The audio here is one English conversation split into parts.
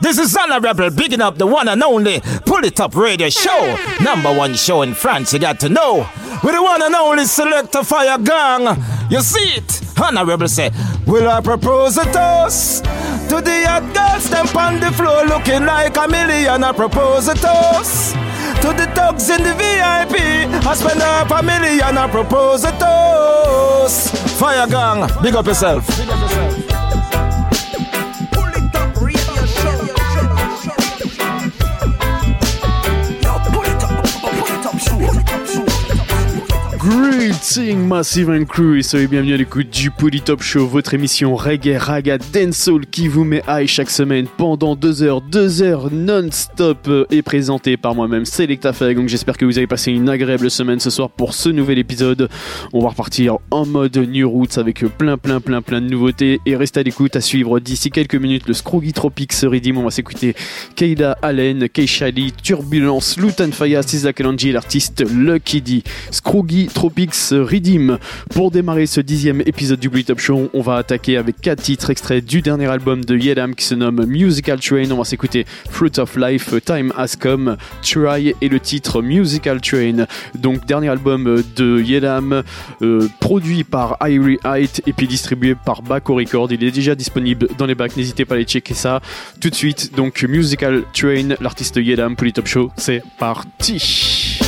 This is Honorable bigging up the one and only Pull It Up Radio Show. Number one show in France, you got to know. With the one and only Selector Fire Gang. You see it? Honorable say, Will I propose a toast? To the hot girls, them on the floor looking like a million. I propose a toast. To the thugs in the VIP, I spend half a million. I propose a toast. Fire Gang, big up yourself. Big up yourself. Greetings Massive and Crew et soyez bienvenue à l'écoute du Polytop Show, votre émission reggae, raga, dancehall qui vous met high chaque semaine pendant deux heures, deux heures non-stop euh, et présenté par moi-même Selecta Fag. Donc j'espère que vous avez passé une agréable semaine ce soir pour ce nouvel épisode. On va repartir en mode New Roots avec plein plein plein plein de nouveautés et restez à l'écoute à suivre d'ici quelques minutes le Scroogy Tropics Redeem. On va s'écouter Keida Allen, Keishali, Turbulence, Lutan Faya, Sizzla Kalanji l'artiste Lucky D. Scroogy Tropics Redeem. Pour démarrer ce dixième épisode du Blue Top Show, on va attaquer avec quatre titres extraits du dernier album de Yedam qui se nomme Musical Train. On va s'écouter Fruit of Life, Time Has Come, Try et le titre Musical Train. Donc dernier album de Yedam, euh, produit par Irie Height et puis distribué par Baco Record. Il est déjà disponible dans les bacs, n'hésitez pas à aller checker ça tout de suite. Donc Musical Train, l'artiste Yedam pour Top Show, c'est parti.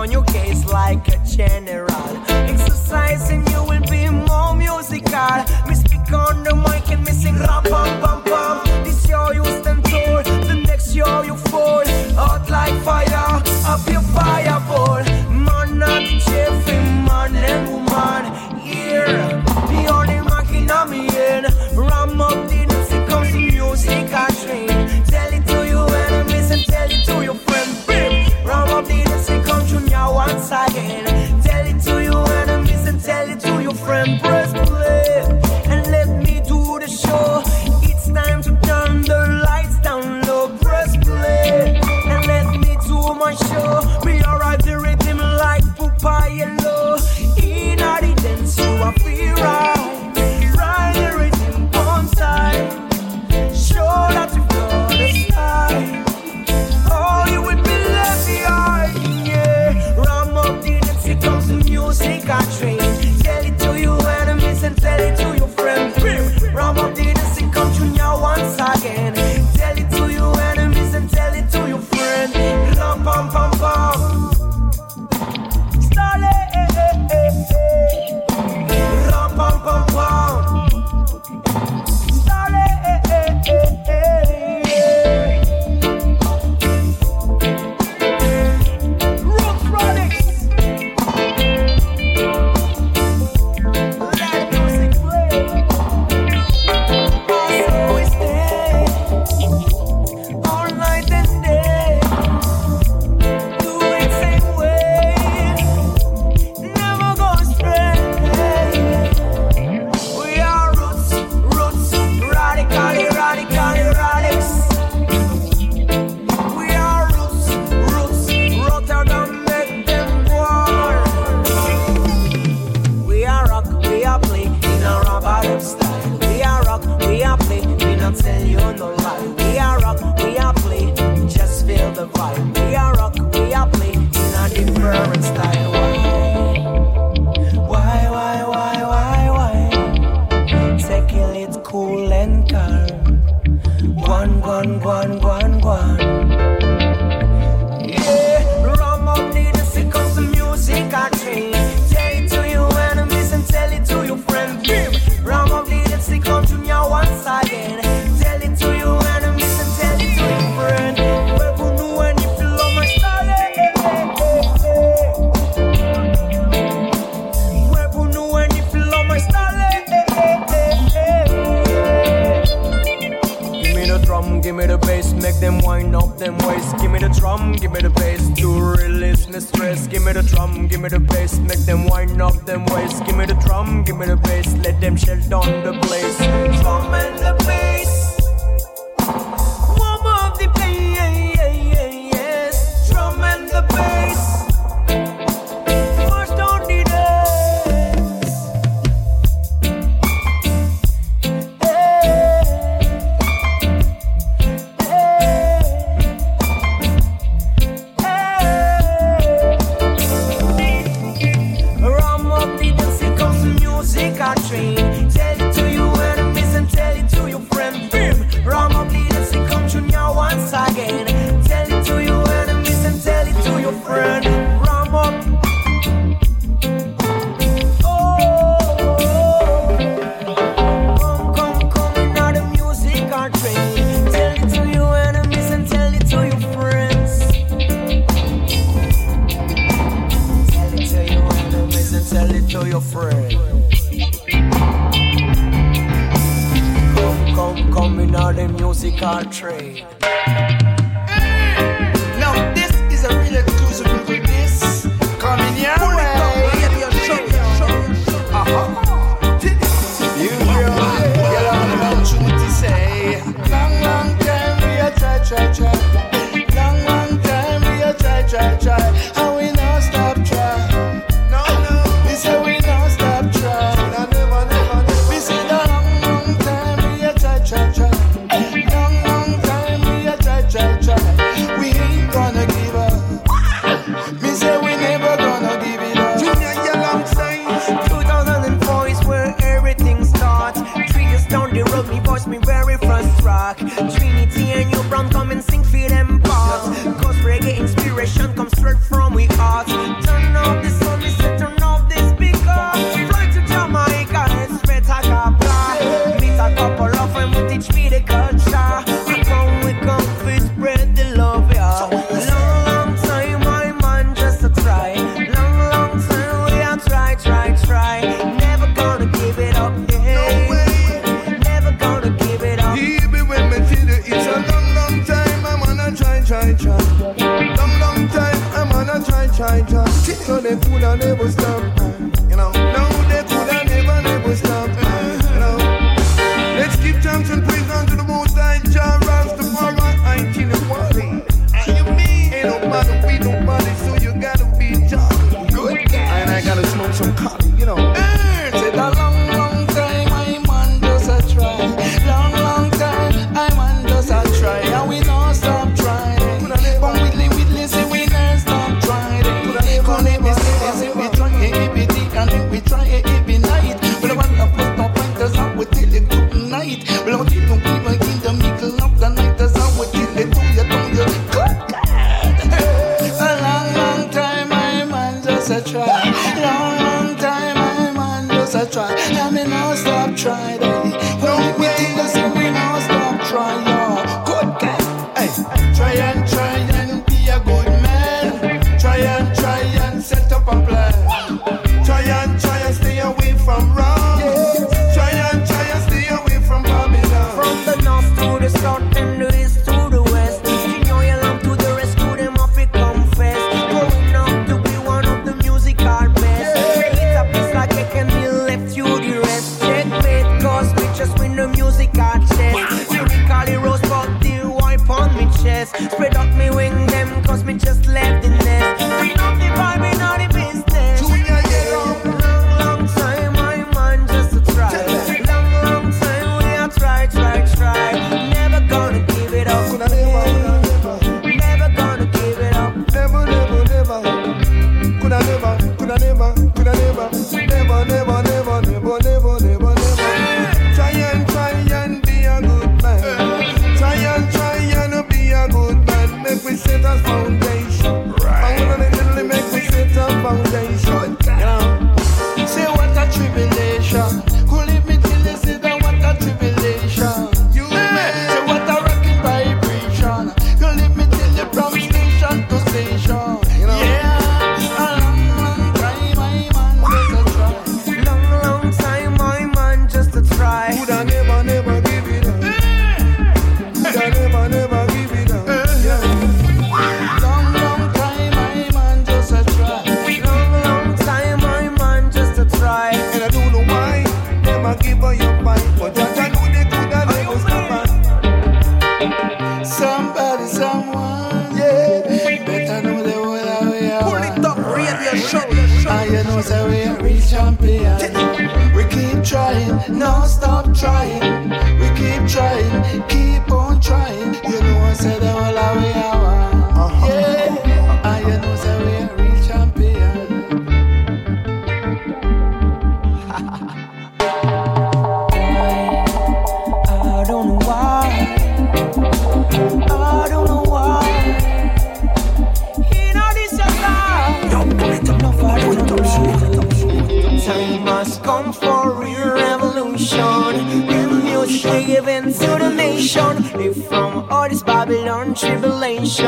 On your case like a general. Exercising you will be more musical. Me speak on the mic and me sing rap pam pam pam. This year you stand tall, the next year you fall. Hot like fire, up your fireball. Man not the chief, man and woman. Here, friend.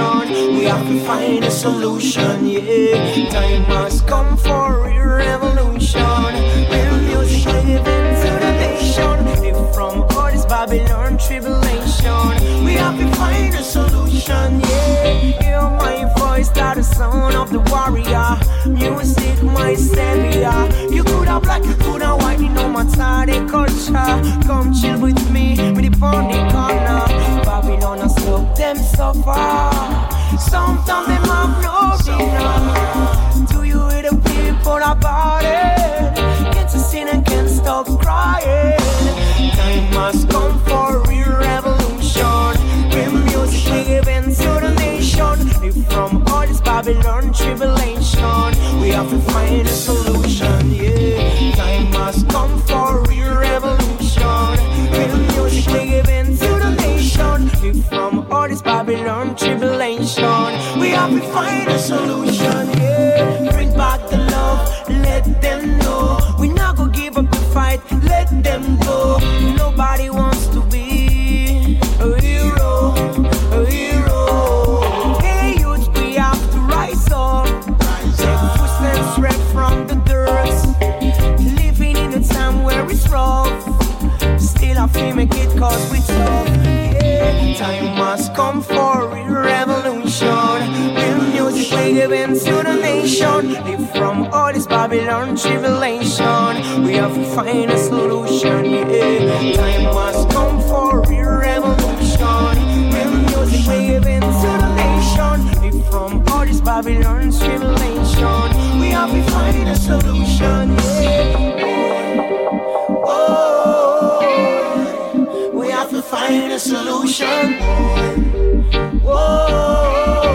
We have to find a solution, yeah. Time must come for a revolution. Real music given to the nation. Live from all this Babylon tribulation. We have to find a solution, yeah. Hear my voice, that the sound of the warrior. Music, my savior. You could have black, you could have white, it no matter the culture. Come chill with me, with the corner. Babylon looked them so far. Sometimes them have no dinner. Do you hear the people about it? Can't you sin and can't stop crying? Time must come for real revolution. Real music given to the nation. If from all this Babylon tribulation, we have to find a solution. Yeah, time must come for real revolution. Real music given to Babylon tribulation, we have to find a solution. Yeah, bring back the love, let them know we not gonna give up the fight. Let them go. Nobody wants to be a hero, a hero. Hey, youth, we have to rise up. Take footsteps right from the dirt. Living in a time where it's rough. Still, I feel make it cause we tough. Yeah, time come for real revolution. Real music we given to the nation. Live from all this Babylon tribulation. We have to find a solution. Yeah, time must come for real revolution. Real music we given to the nation. Live from all this Babylon tribulation. We have to find a solution. Yeah. Oh, find a solution. Whoa.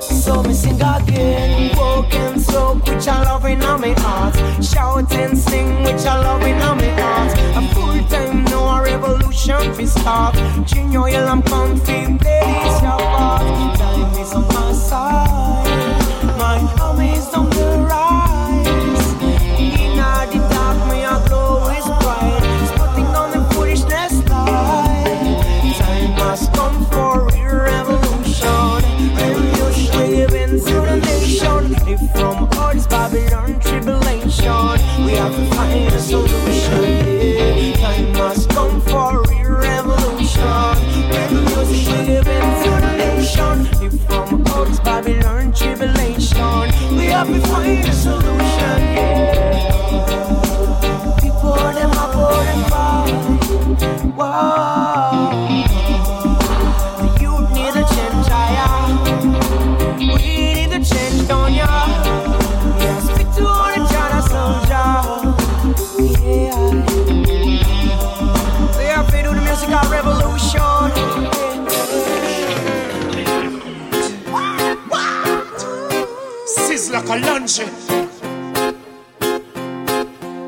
So me sing again, walk and soak, which I love in on my heart. Shout and sing, which I love in on my heart. A full time, no a revolution fi start. Junior, I'm comfy, ladies, your part. Time is on my side, my army is on have to find a solution. Time must come for real revolution. If from Babylon tribulation, we have to find a solution. Them. Sizzla Kalonji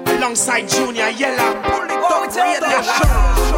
Alongside Junior Yella Pull it Oh, up,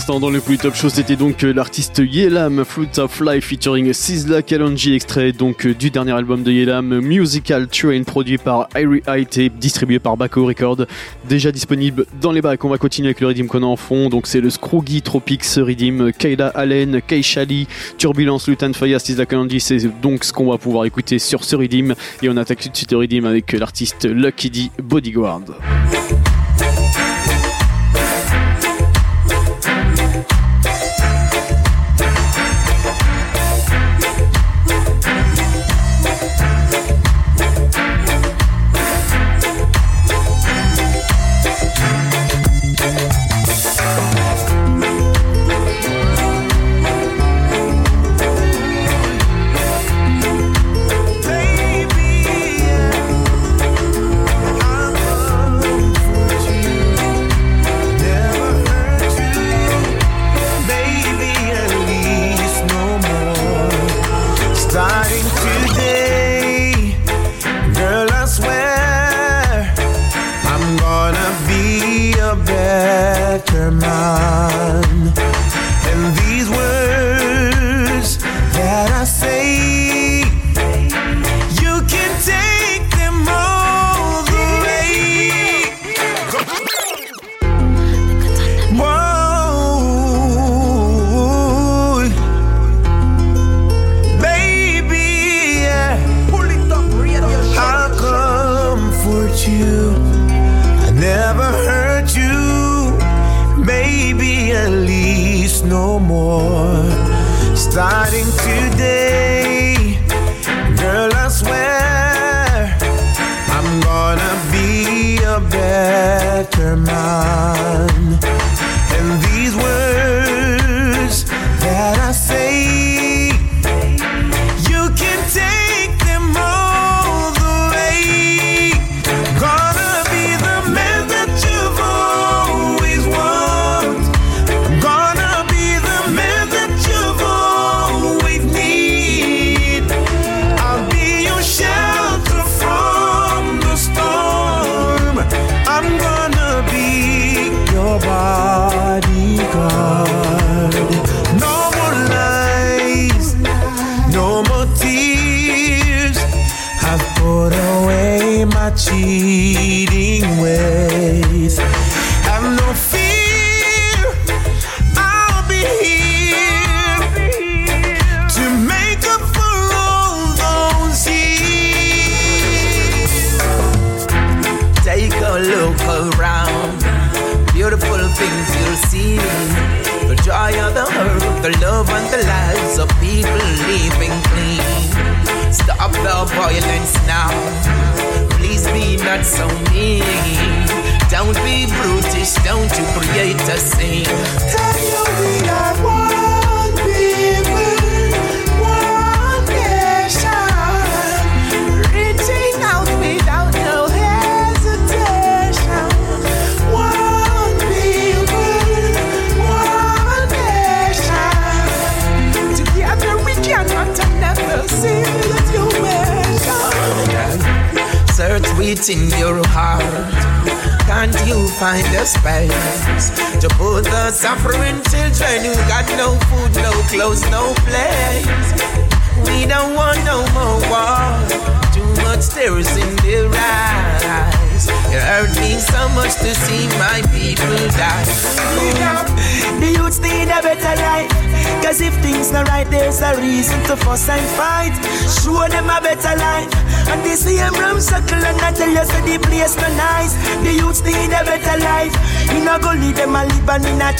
l'instant dans le plus top show, c'était donc euh, l'artiste Yelam, Fruit of Life featuring Sizzla Kalonji, extrait donc euh, du dernier album de Yelam, Musical Train, produit par Irie High distribué par Baco Record, déjà disponible dans les bacs. On va continuer avec le rythme qu'on a en fond, donc c'est le Scroogy Tropics rythme, Kayla Allen, Keishali, Turbulence, Lutan Faya, Sizzla Kalonji, c'est donc ce qu'on va pouvoir écouter sur ce rythme. Et on attaque tout de suite le rythme avec l'artiste Lucky D Bodyguard.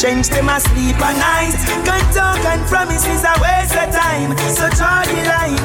Change them a sleep at night. Can't talk and promises a waste of time. So draw the line.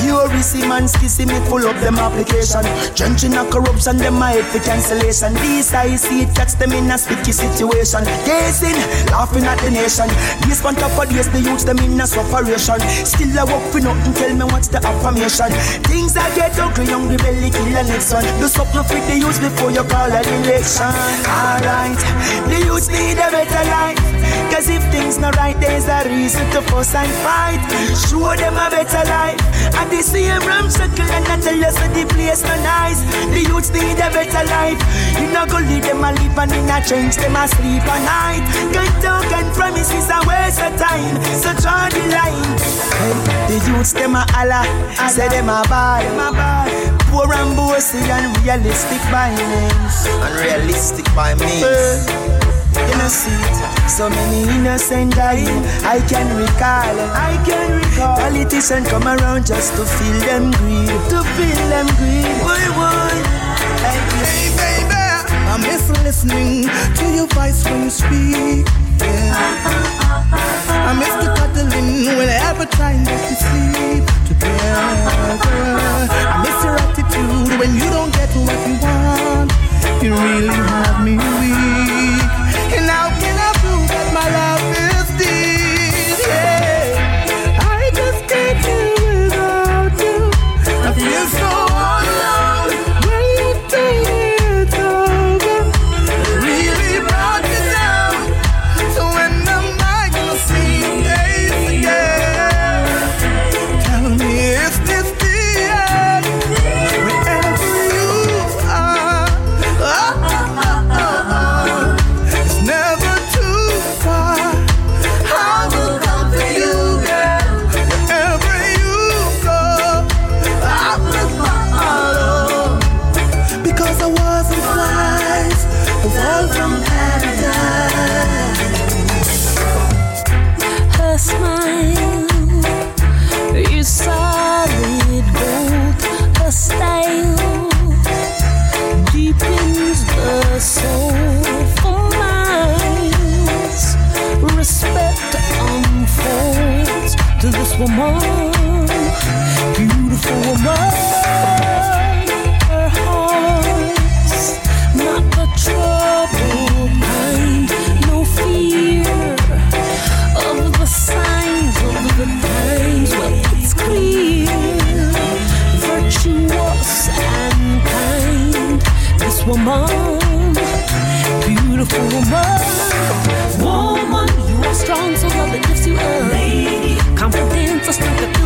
You receive man kissing me full up them application. Drenching a corruption, them my head for cancellation. These I see it catch them in a sticky situation. Gazing, laughing at the nation. This one top of days, the youths them in a sufferation. Still I work for nothing, tell me what's the affirmation. Things I get ugly, young belly kill the next one. Do something for the youths before you call an election. Alright, the youths need a better life. Cause if things not right, there's a reason to fuss and fight. Show them a better life. And the same ram circle and not tell you so the place no nice. The youth need a better life. You not go leave them a live and in a trench, them a sleep at night. Get talk and promises a waste of time. So draw the line. Hey, the youths them a holla, say a them a bad. Poor and bossy and realistic by names. Unrealistic by means. Eh. You know, see it. So many innocent dying. I can recall. I can recall. Politicians come around just to feel them greed. To feel them greed. Boy, boy. Hey, Hey baby, I miss listening to your voice when you speak. Yeah. I miss the cuddling whenever time that we sleep together. I miss your attitude when you don't get what you want. You really have me weak. And how can I prove that my love woman, you are strong, so love that lifts you up. Lady, confidence, a strength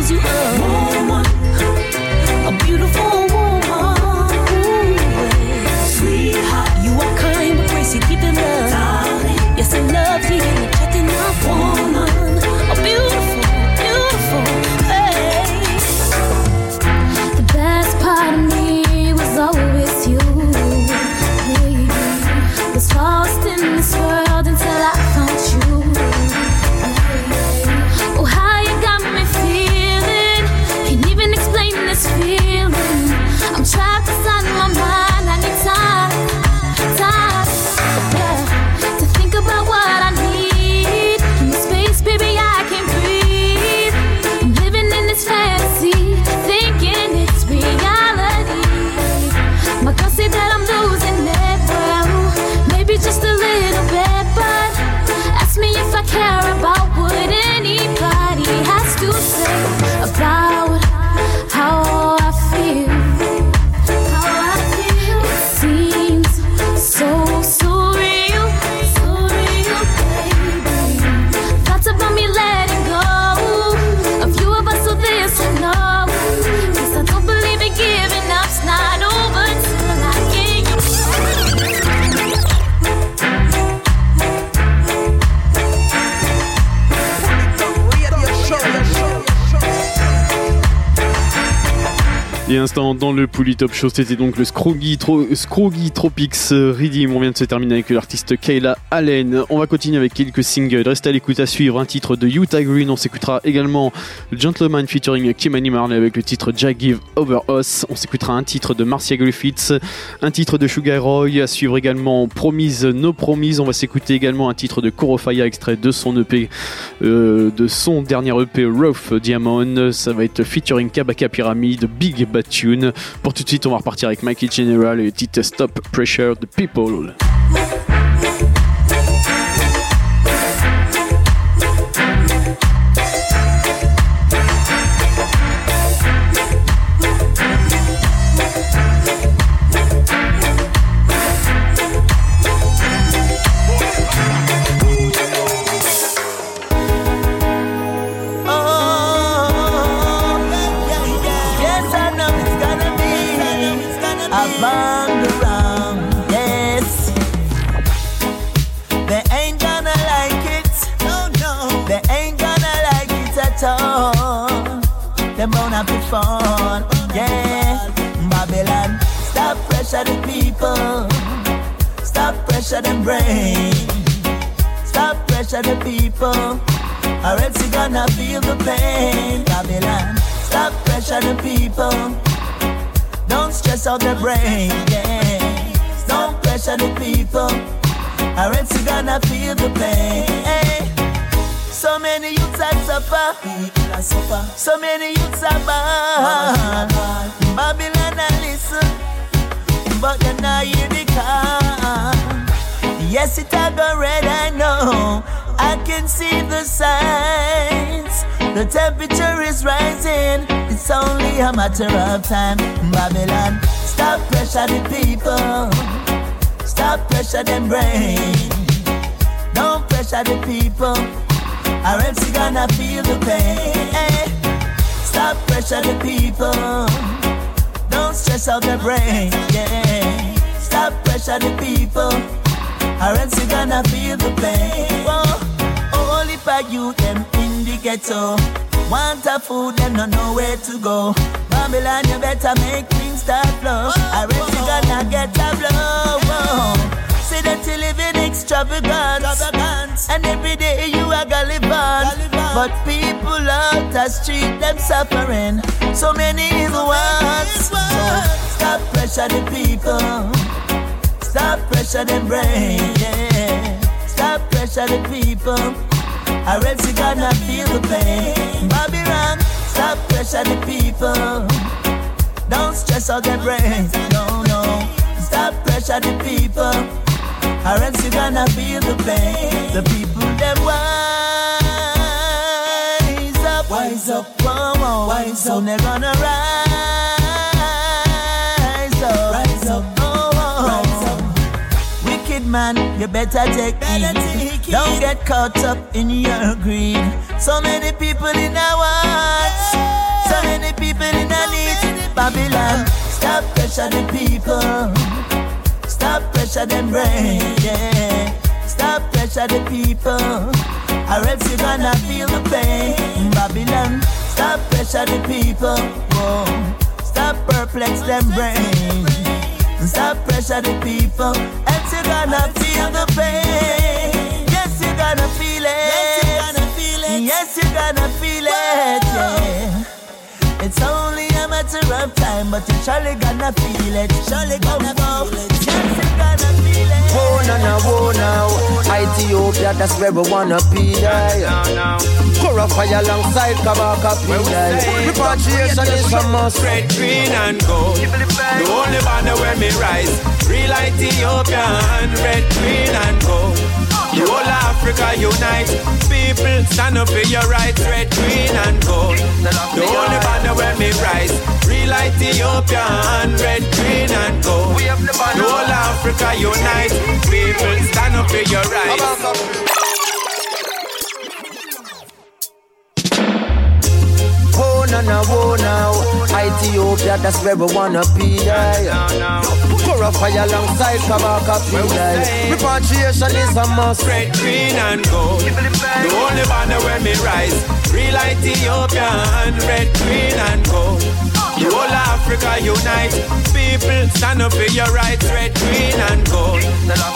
le Polytop Show, c'était donc le Scroggy Tropics euh, Redeem. On vient de se terminer avec l'artiste Kayla Allen. On va continuer avec quelques singles. Restez à l'écoute à suivre un titre de Utah Green. On s'écoutera également Gentleman featuring Kimani Marley avec le titre Jack Give Over Us. On s'écoutera un titre de Marcia Griffiths, un titre de Sugar Roy. À suivre également Promise No Promise. On va s'écouter également un titre de Korofaya extrait de son EP, euh, de son dernier EP Rough Diamond. Ça va être featuring Kabaka Pyramid, Big Bad Tune. Pour tout de suite, on va repartir avec Mikey General et le titre Stop Pressure the People. Fun. Yeah. Babylon, stop pressure the people. Stop pressure them brain. Stop pressure the people. Or else you gonna feel the pain. Babylon, stop pressure the people. Don't stress out the brain. Yeah. Don't pressure the people. Or else you gonna feel the pain. So many youths are suffer. So many youths are bad. Babylon, I listen. But you not hear the call. Yes, it a go red, I know. I can see the signs. The temperature is rising. It's only a matter of time. Babylon, stop pressure the people. Stop pressure them brain. Don't pressure the people. Else you gonna feel the pain. Stop pressure the people. Don't stress out the brain. Yeah. Stop pressure the people. Else you gonna feel the pain. Only for you, them in the ghetto. Want a food, them don't know where to go. Babylon, you better make things start flow. Else you gonna get a blow. Whoa. That live in extravagance. And every day you are gallivant. But people out the street, them suffering. So many evil ones. So stop pressure the people. Stop pressure them brain. Yeah. Stop pressure the people. Or else you gonna feel the pain. Babylon, stop pressure the people. Don't stress out their brains. No, no. Stop pressure the people. Else you gonna feel the pain. The people them wise up, wise up, whoa, whoa. wise up. So they're gonna rise up, rise up, oh, oh. oh. rise up. Wicked man, you better take heed. Don't get caught up in your greed. So many people in our hearts, so many people in our needs. Babylon, stop pressure the people. Stop pressure them brain, yeah. Stop pressure the people. Or else you gonna feel the pain. Babylon, stop pressure the people. Whoa. Stop perplex them brain. Stop pressure the people. Else you gonna feel the pain. Yes, you gonna feel it. Yes, you gonna feel it. Yes, you gonna feel it. Yeah. It's only a matter of time, but you surely gonna feel it. Surely gonna feel it. Yes, you gonna feel it. Whoa, now, now, whoa, now. Ethiopia, that's where we wanna be. Yeah. Koro Fyah alongside Kabaka Pillai. Repatriation is a must. Red, green, and gold. The only banner where me rise. Real Ethiopian. Red, green, and gold. The whole Africa unite. People stand up for your rights. Red, green, and gold. The only banner where me rise. Real Ethiopian. Red, green, and gold. The whole Africa unite. People stand up for your rights. Now, now, whoa, now. Ethiopia, that's where we wanna be. Yeah. Koro Fyah alongside Kabaka Pillai. Repatriation is a must. Red, green, and gold. The only banner where me rise. Real Ethiopian. Red, green, and gold. The whole Africa unite. People stand up for your rights. Red, green, and gold.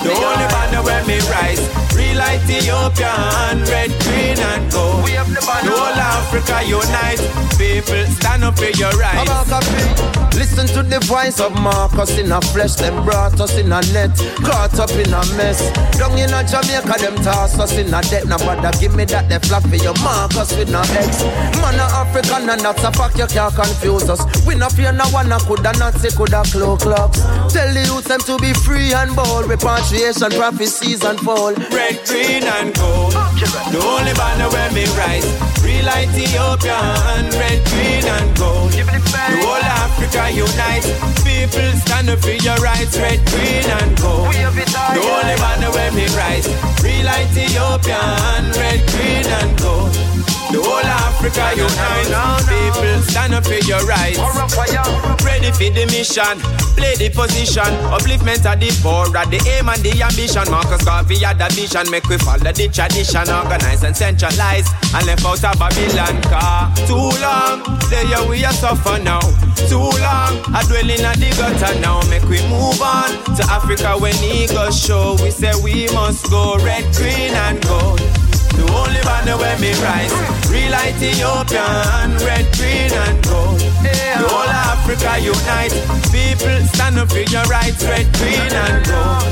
The only banner where me rise. Real Ethiopian. Red, green, and gold. The whole Africa unite. People stand up for your rights. Listen to the voice of Marcus in a flesh. Them brought us in a net, caught up in a mess. Down in a Jamaica, them toss us in a debt. Now bother give me that they flap for your Marcus with no X. Man a African and that's a fact you can't confuse us. We no fear no one, coulda not say coulda cloak clocks. Tell the youth them to be free and bold. Repatriation, prophecies and fall. Red, green, and gold. The only banner where me rise. Real Ethiopian. Red, green, and gold. The whole Africa unite. People stand up for your rights. Red, green, and gold. The only banner where me rise. Real Ethiopian. Red, green, and gold. The whole Africa unite. People stand up for your rights. Ready for the mission. Play the position, upliftment of the poor, at the aim and the ambition. Marcus Garvey had the vision, make we follow the tradition, organize and centralize, and left out of Babylon. Car too long, there we are suffer now. Too long, I dwell in a the gutter now. Make we move on to Africa when eagles show. We say we must go red, green, and gold. The only banner where me rise. Real Ethiopian, red, green, and gold. The whole Africa unite. People stand up for your rights, red, green, and gold.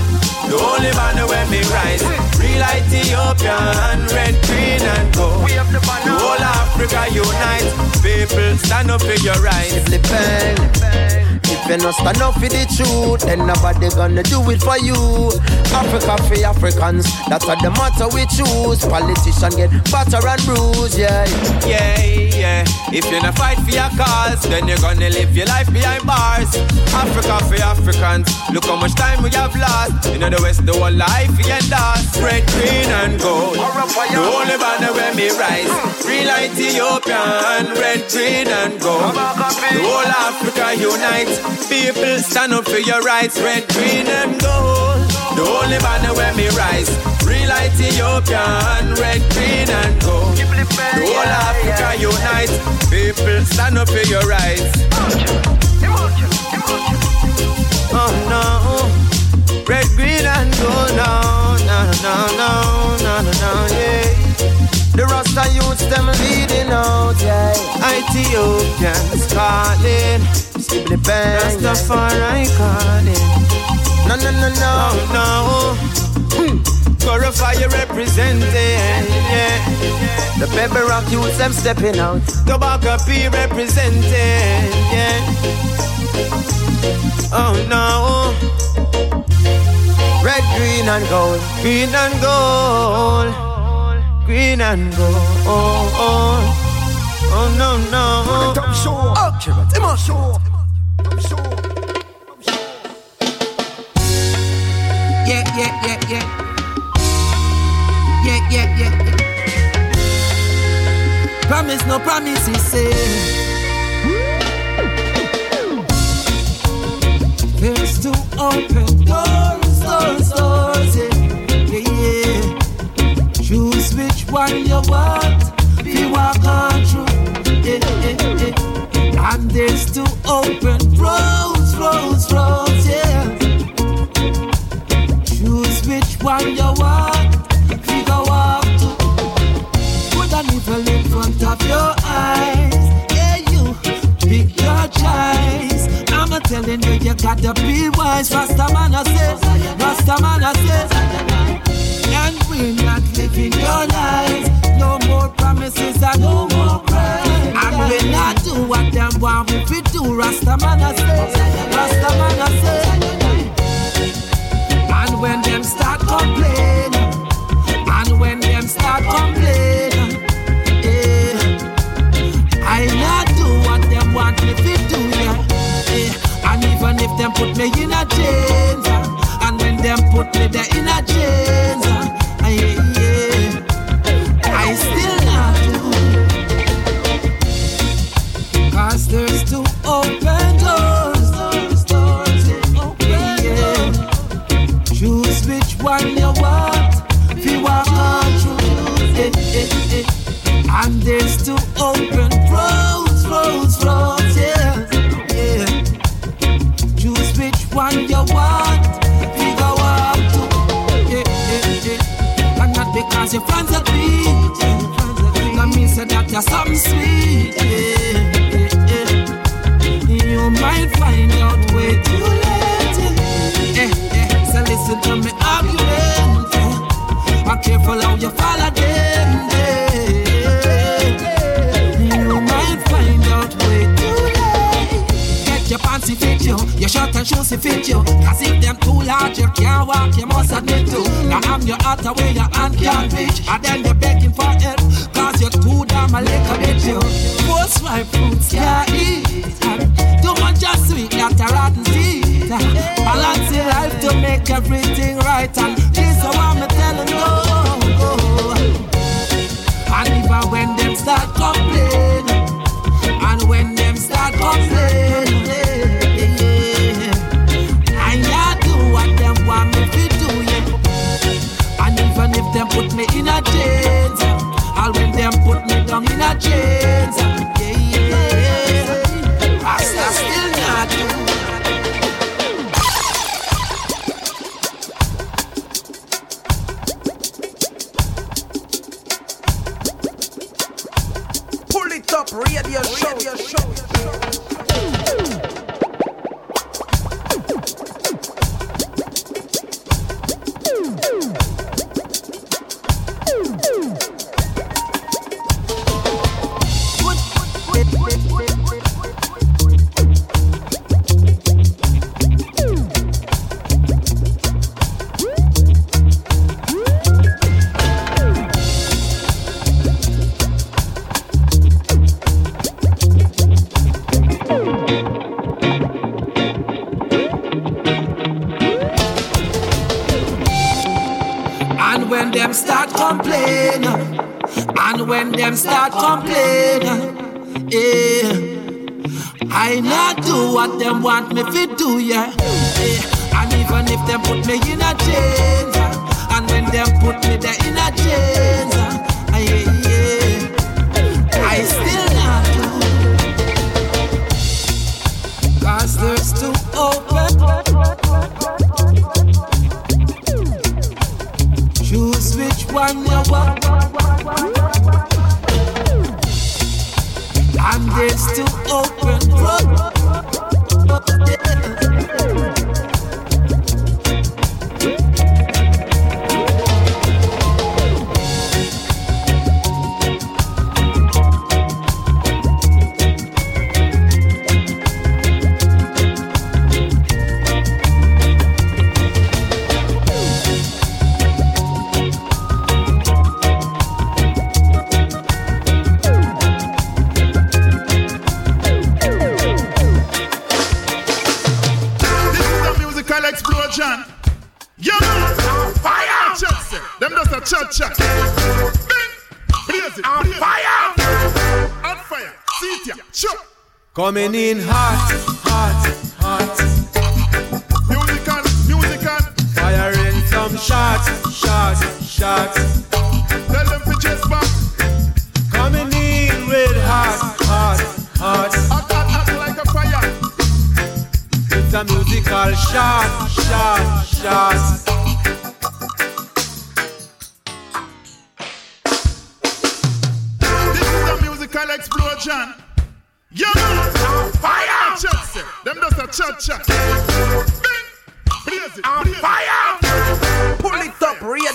The only banner where me rise. Real Ethiopian, red, green, and gold. The whole Africa unite. People stand up for your rights. You not stand up for the truth, then nobody gonna do it for you. Africa for Africans, that's what the matter we choose. Politician get batter and bruise, yeah. Yeah, yeah. If you not fight for your cause, then you're gonna live your life behind bars. Africa for Africans, look how much time we have lost. You know the West, the whole life we lost. Red, green, and gold. The only banner where me rise. Real Ethiopian, red, green, and gold. The whole Africa unite. People stand up for your rights, red, green, and gold. The only banner where me rise. Real Ethiopian, red, green, and gold. The whole Africa unite. People stand up for your rights. Oh no, red, green, and gold. No, no, no, no, no, no, no, yeah. The Rasta youths them leading out, yeah. Ethiopians calling. Skibble bang. Rastafari calling. No, no, no, no. Oh no. Hmm. Glorify your representing, yeah. The Pebble Rock youths them stepping out. Tobacco P representing, yeah. Oh no. Red, green, and gold. Green and gold. Green and gold. Oh, oh. Oh no no. Top show. Okay, but Emma show. Top show. Yeah, yeah, yeah, yeah. Yeah, yeah, yeah, yeah. Promise, no promises, eh. say. There's to open doors, doors, doors, yeah, one you want, you walk on through, yeah, yeah, yeah. And there's to open roads, roads, roads, yeah. Choose which one you want, you go walk to. Put an evil in front of your eyes, yeah, you pick your choice. I'm a telling you, you gotta be wise. Rasta man, I say, Rasta man, I say. And we're not living your lives. No more promises and no more cries. And we not do what them want we fi do. Rasta man, I say, Rasta man, I say. And when them start complaining, and when them start complaining, yeah, I not do what them want me to do, yeah. yeah. And even if them put me in a chains, me there in a yeah, yeah, I still not do. There's two open doors. Choose which one you want, if you walk on through. And there's two open Because your friends are yeah. That means that you're something sweet, yeah, yeah, yeah. You might find out way too late, yeah. Eh, eh. So listen to me argument, yeah. Be careful how you follow them. You might find out way too late. Get your pants fit you, your shirt and shoes fit you. Cause if large, you can't walk, you must admit to. Now I'm your heart away, your hand can't reach. And then you're begging for help, cause you're too damn a little bit you. Most ripe fruits can't eat. Too much of sweet, that a rotten seed. Balance your life to make everything right. And this is what I'm telling you. And even when them start complaining, long in a chains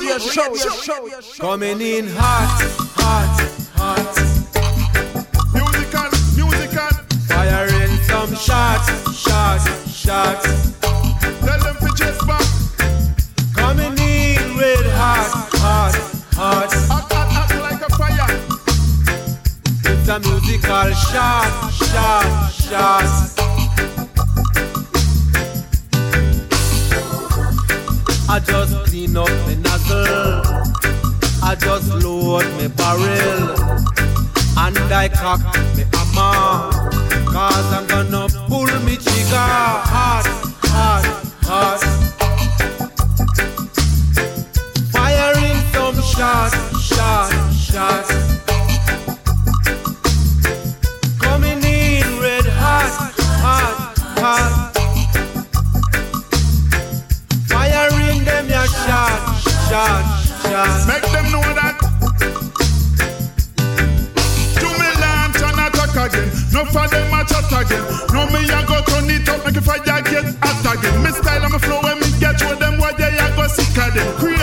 radio show. Coming in hot, hot, hot. Musical, musical. Firing some shots, shots, shots. Tell them to just back. Coming in with hot, hot, hot. Hot, hot, hot like a fire. It's a musical shot, shot, shot. I just clean up the night. I just load me barrel and I cock me hammer. Cause I'm gonna pull me trigger hard, hard, hard. Firing some shots, shots, shots. it up, make the fire get hotter. Give me style on my flow when me get through them, why they are go sick of them.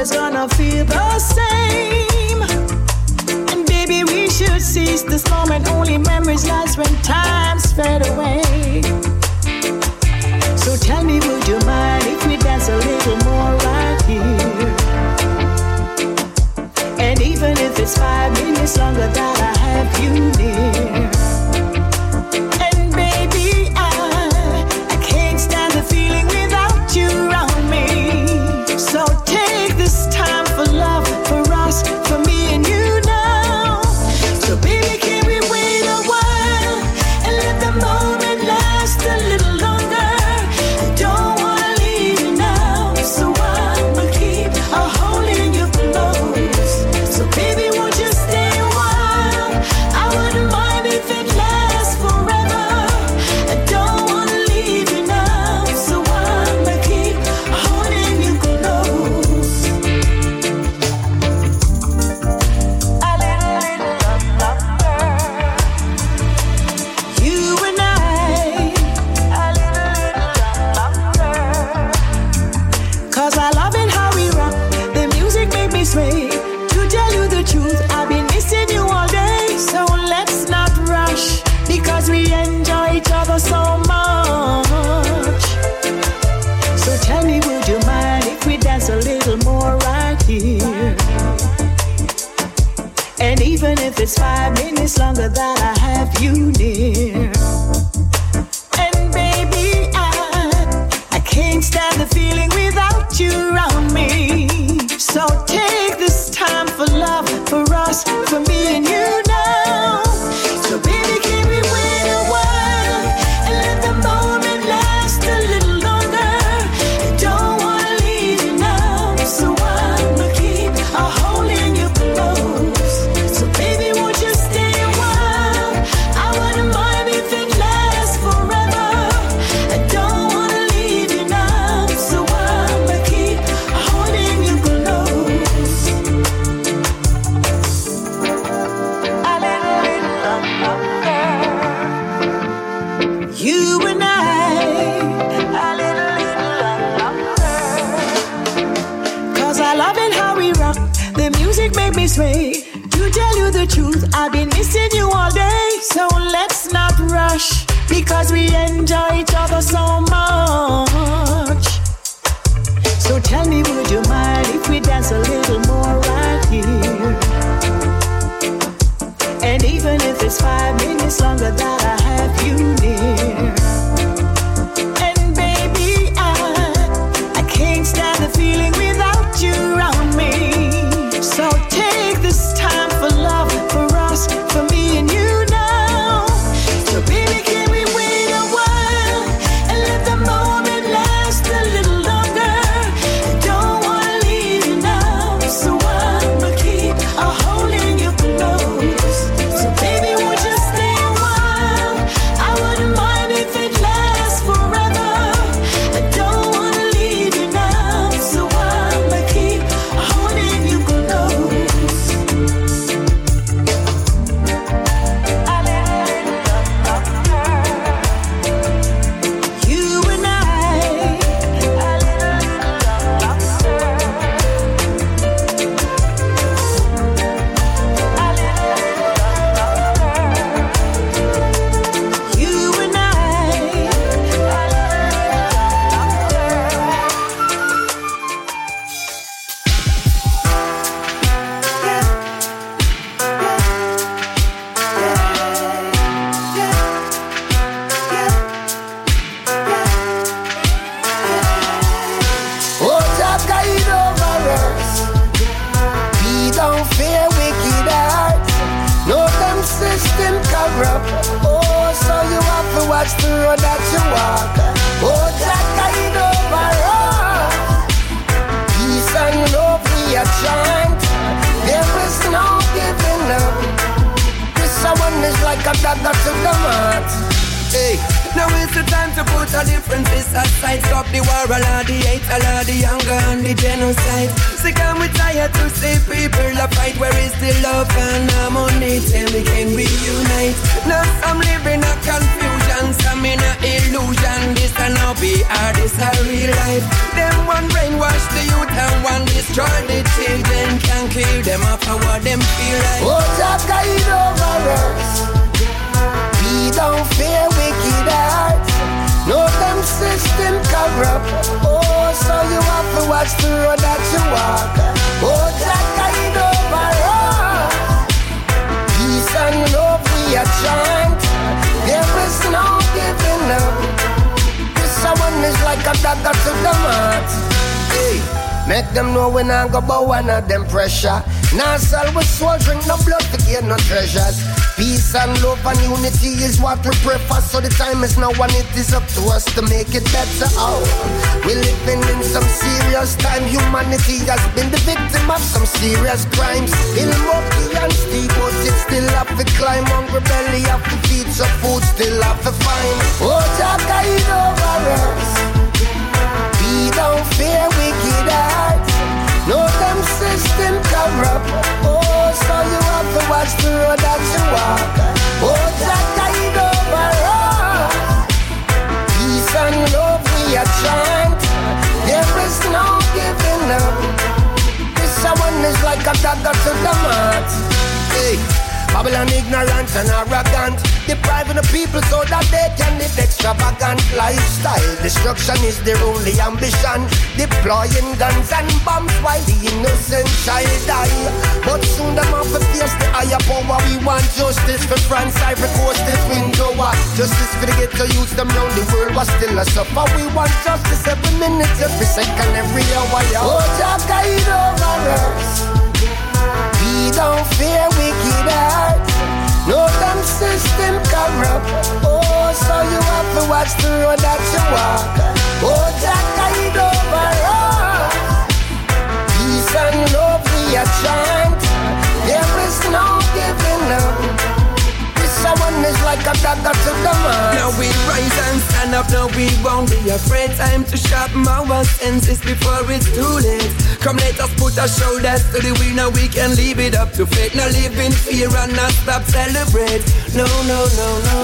always gonna feel the same. And baby, we should seize this moment. Only memories last when time's fade away. So tell me, would you mind if we dance a little more right here? And even if it's five minutes longer that I have you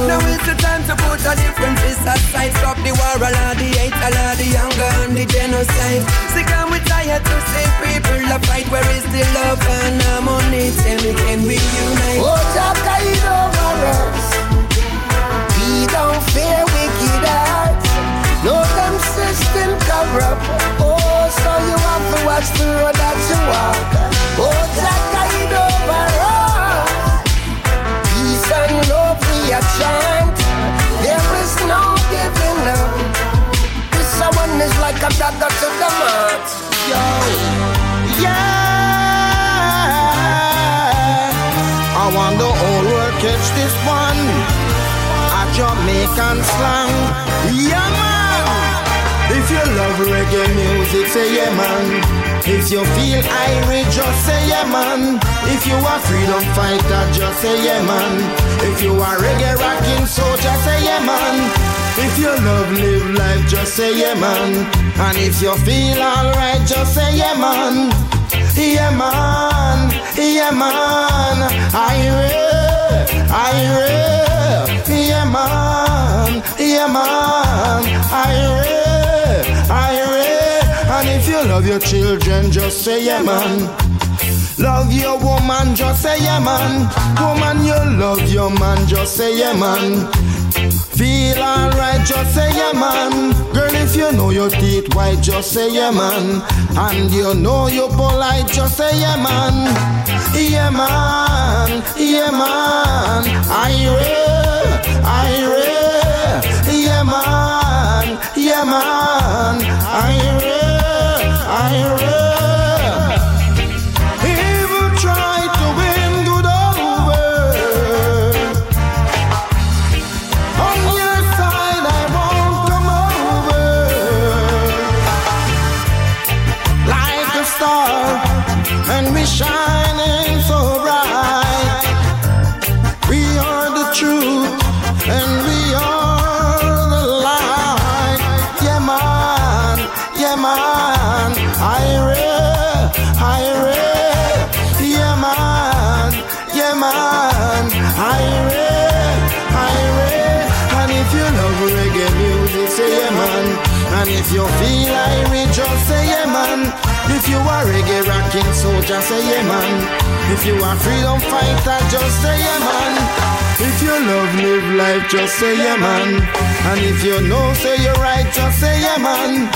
Now it's the time to put our differences aside. Stop the war, allow the hate, allow the anger and the genocide. Sick and we tired to see people a fight. Where is the love and harmony? Tell me, can we unite? Oh, Jah guide over us. We don't fear wicked hearts. No, them system corrupt. Oh, so you have to watch the road that you walk. Oh, Jah guide over us. Peace and love a chant. There is no giving up. This one is like a dagger to the heart. Yo, yeah. I want the whole world catch this one. A Jamaican slang. Yeah, man. If you love reggae music, say yeah, man. If you feel irate, just say yeah, man. If you are freedom fighter, just say yeah, man. If you are reggae rocking soldier, say yeah, man. If you love live life, just say yeah, man. And if you feel alright, just say yeah, man. Yeah, man. Yeah, man. Irate, irate. Yeah, man. Yeah, man. Irate if you love your children, just say yeah, man. Love your woman, just say yeah, man. Woman, you love your man, just say yeah, man. Feel alright, just say yeah, man. Girl, if you know your teeth white, just say yeah, man. And you know you're polite, just say yeah, man. Yeah, man, yeah, man. Ire, Ire. Yeah, man, yeah, man. Ire. I yeah, man. If you are freedom fighter, just say yeah, man. If you love live life, just say yeah, man. And if you know, say you're right, just say yeah, man.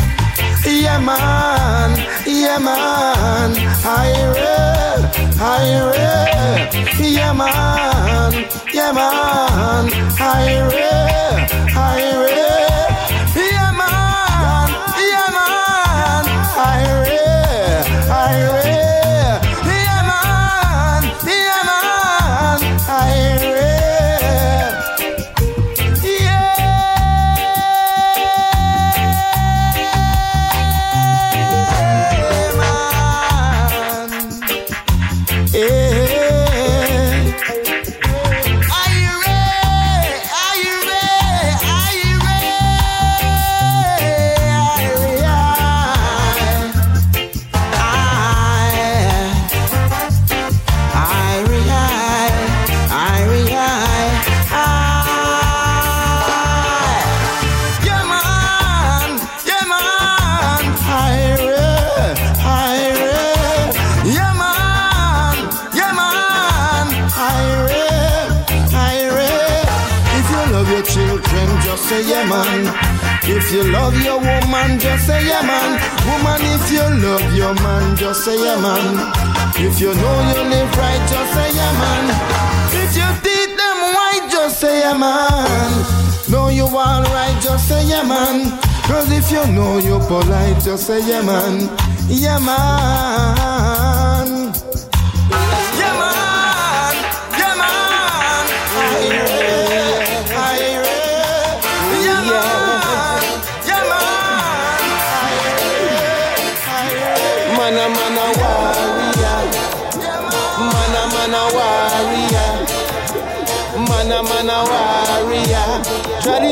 Yeah, man, yeah, man. Ire, ire. Yeah, man, yeah, man. Ire, ire. Yeah, If you love your woman, just say yeah, man. Woman, if you love your man, just say yeah, man. If you know you live right, just say yeah, man. If you teach them white, just say yeah, man. Know you all right, just say yeah, man. Cause if you know you're polite, just say yeah, man. Yeah, man.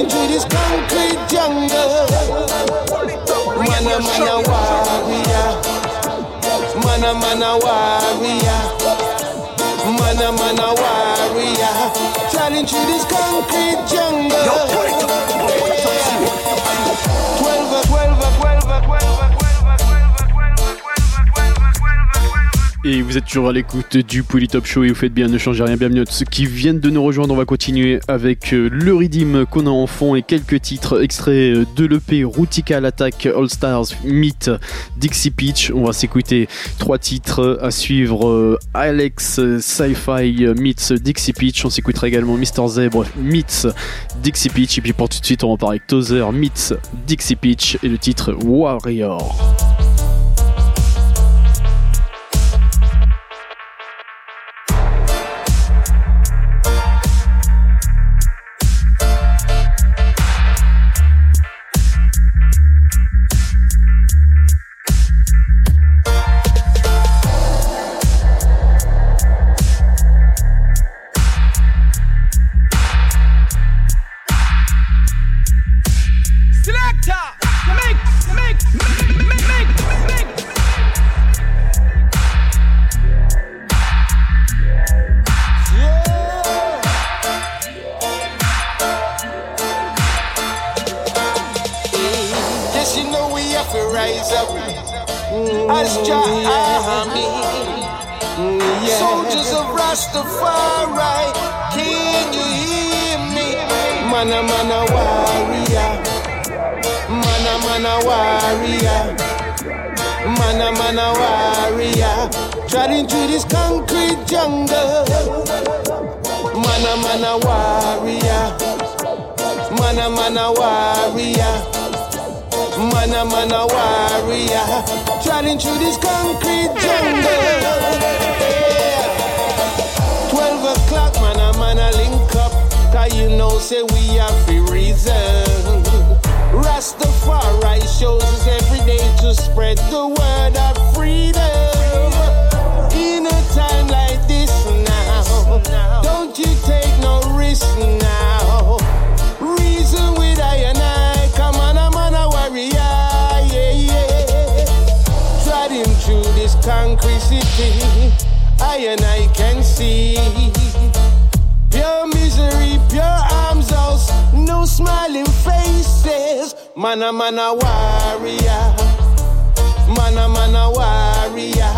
Through this concrete jungle. Mana mana warrior. Mana mana warrior. Mana mana warrior. Treading through this concrete jungle. Twelve, twelve, twelve, twelve. Et vous êtes toujours à l'écoute du Polytop Show et vous faites bien, ne changez rien. Bienvenue à ceux qui viennent de nous rejoindre. On va continuer avec euh, le Redeem qu'on a en fond et quelques titres extraits euh, de l'EP Routica l'attaque All Stars Meet Dixie Peach. On va s'écouter trois titres à suivre euh, Alex Sci-Fi meets Dixie Peach. On s'écoutera également Mr Zebra meets Dixie Peach. Et puis pour tout de suite, on va parler avec Tozer meets Dixie Peach et le titre Warrior. Treading through this concrete jungle. Twelve o'clock, mana mana link up, cause you know say we have free reason. Rastafari shows us every day to spread the word and I can see. Pure misery, pure arms house, no smiling faces. Mana mana warrior, mana mana warrior,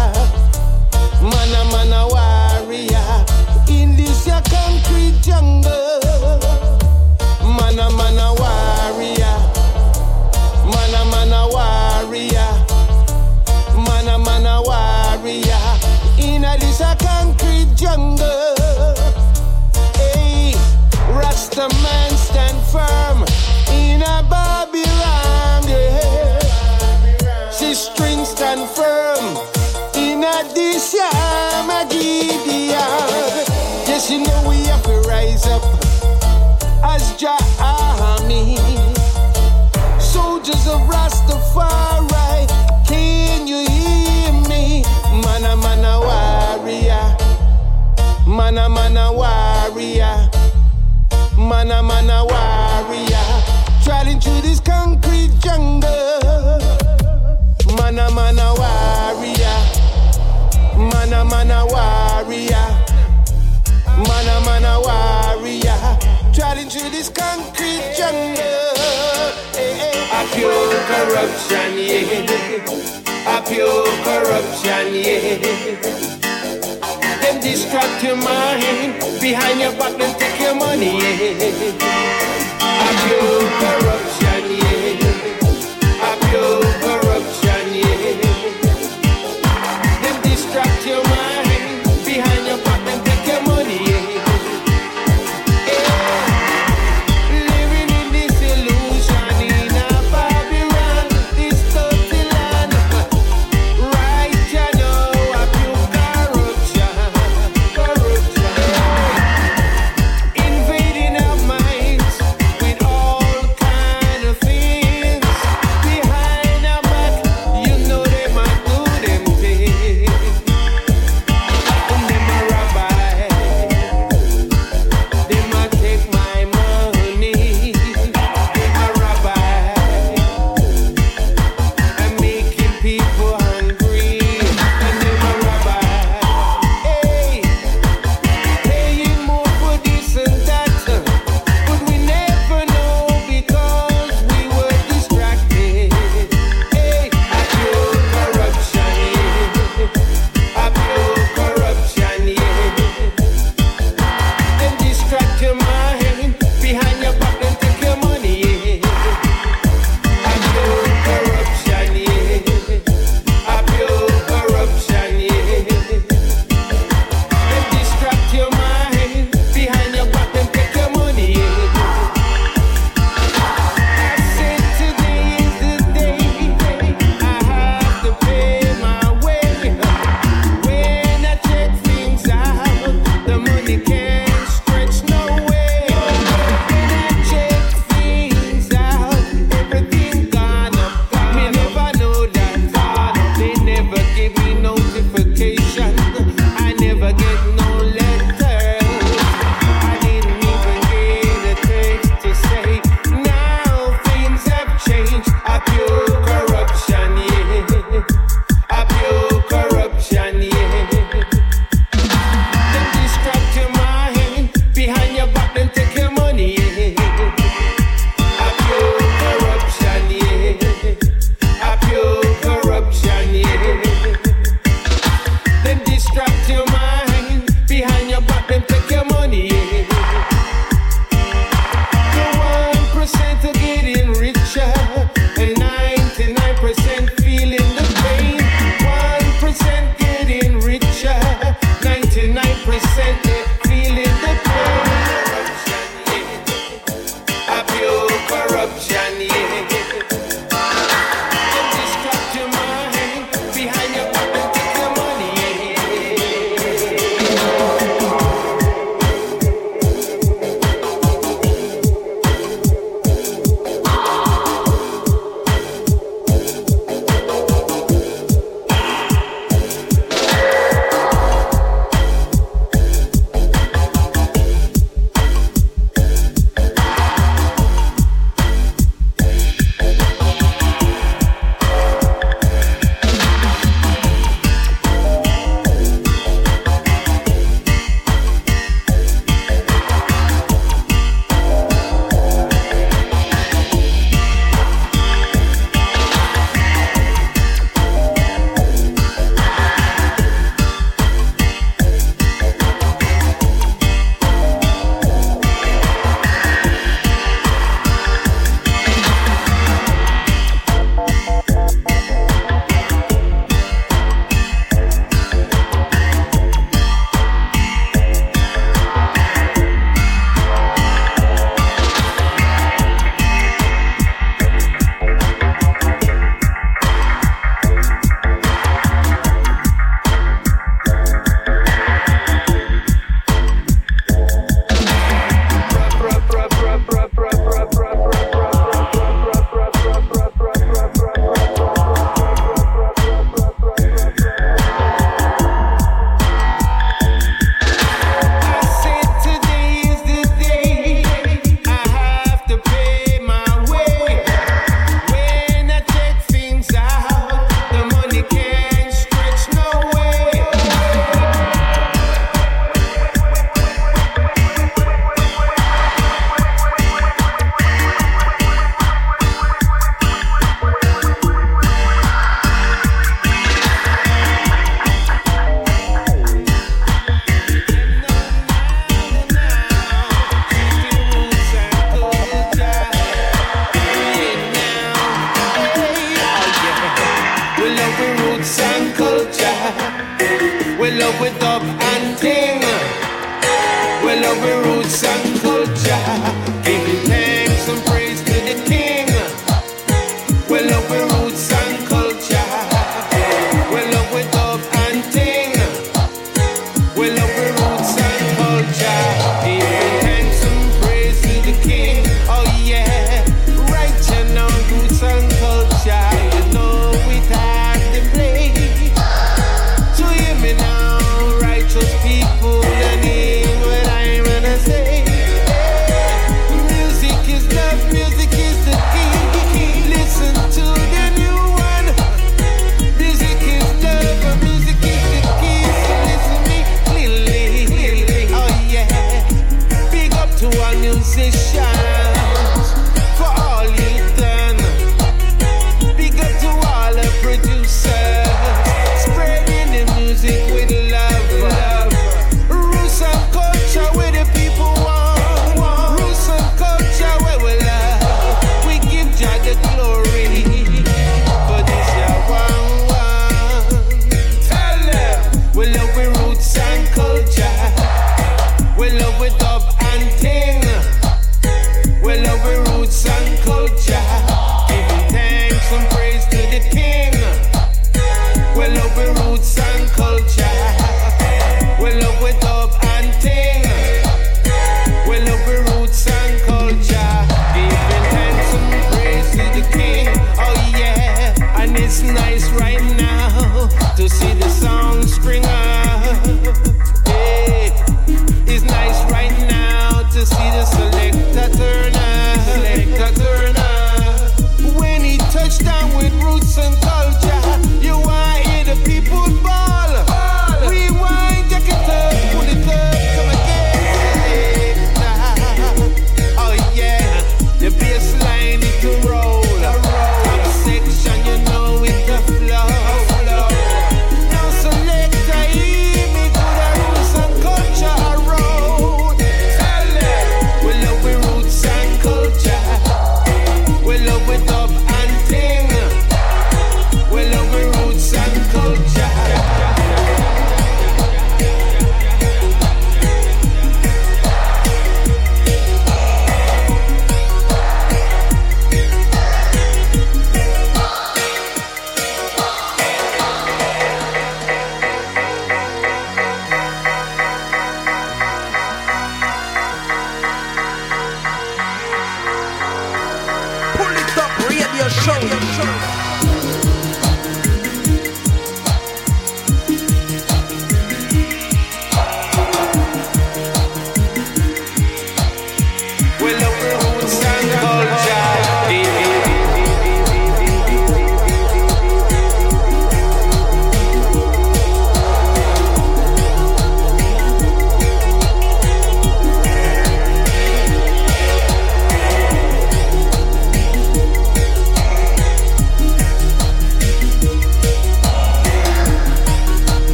mana mana warrior. In this your concrete jungle, mana mana warrior, mana mana warrior, mana mana warrior. In a this a concrete jungle. Hey, Rasta man stand firm in a Babylon. Yeah. See string stand firm in a Disham Gideon. Yes, you know we have to rise up as Jah army. Soldiers of Rastafari, Mana mana warrior, mana mana warrior, traveling through this concrete jungle. Mana mana warrior, mana mana warrior, mana mana warrior, traveling through this concrete jungle. A pure corruption, yeah. A pure corruption, yeah. Distract your mind. Behind your back, them take your money. Yeah. A pure corruption,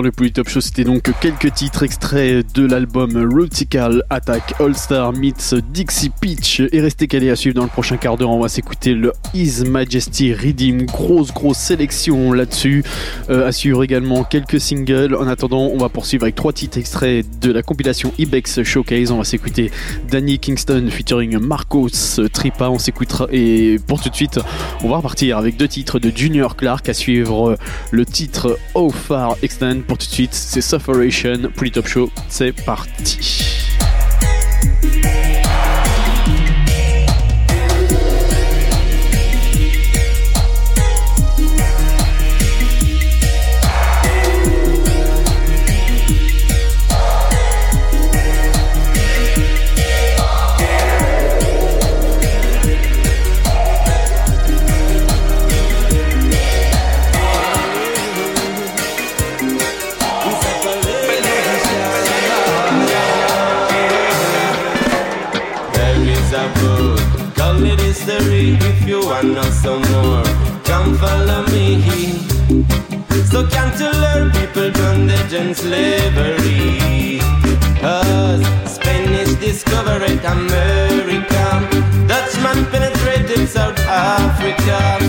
dans le Polytop Show, c'était donc quelques titres extraits de l'album Rotical Attack All Star Meets Dixie Peach. Et restez calés à suivre dans le prochain quart d'heure, on va s'écouter le His Majesty Redeem. Grosse, grosse sélection là-dessus. Euh, assure également quelques singles. En attendant, on va poursuivre avec trois titres extraits de la compilation Ibex Showcase. On va s'écouter Danny Kingston featuring Marcos Tripa. On s'écoutera et pour tout de suite, on va repartir avec deux titres de Junior Clark à suivre le titre How Far Extend. Pour tout de suite, c'est Sufferation. Pour les Top Show, c'est parti. If you want know some more, come follow me. So can't you learn people bondage and slavery? Us, Spanish discovered America. Dutchman penetrated South Africa.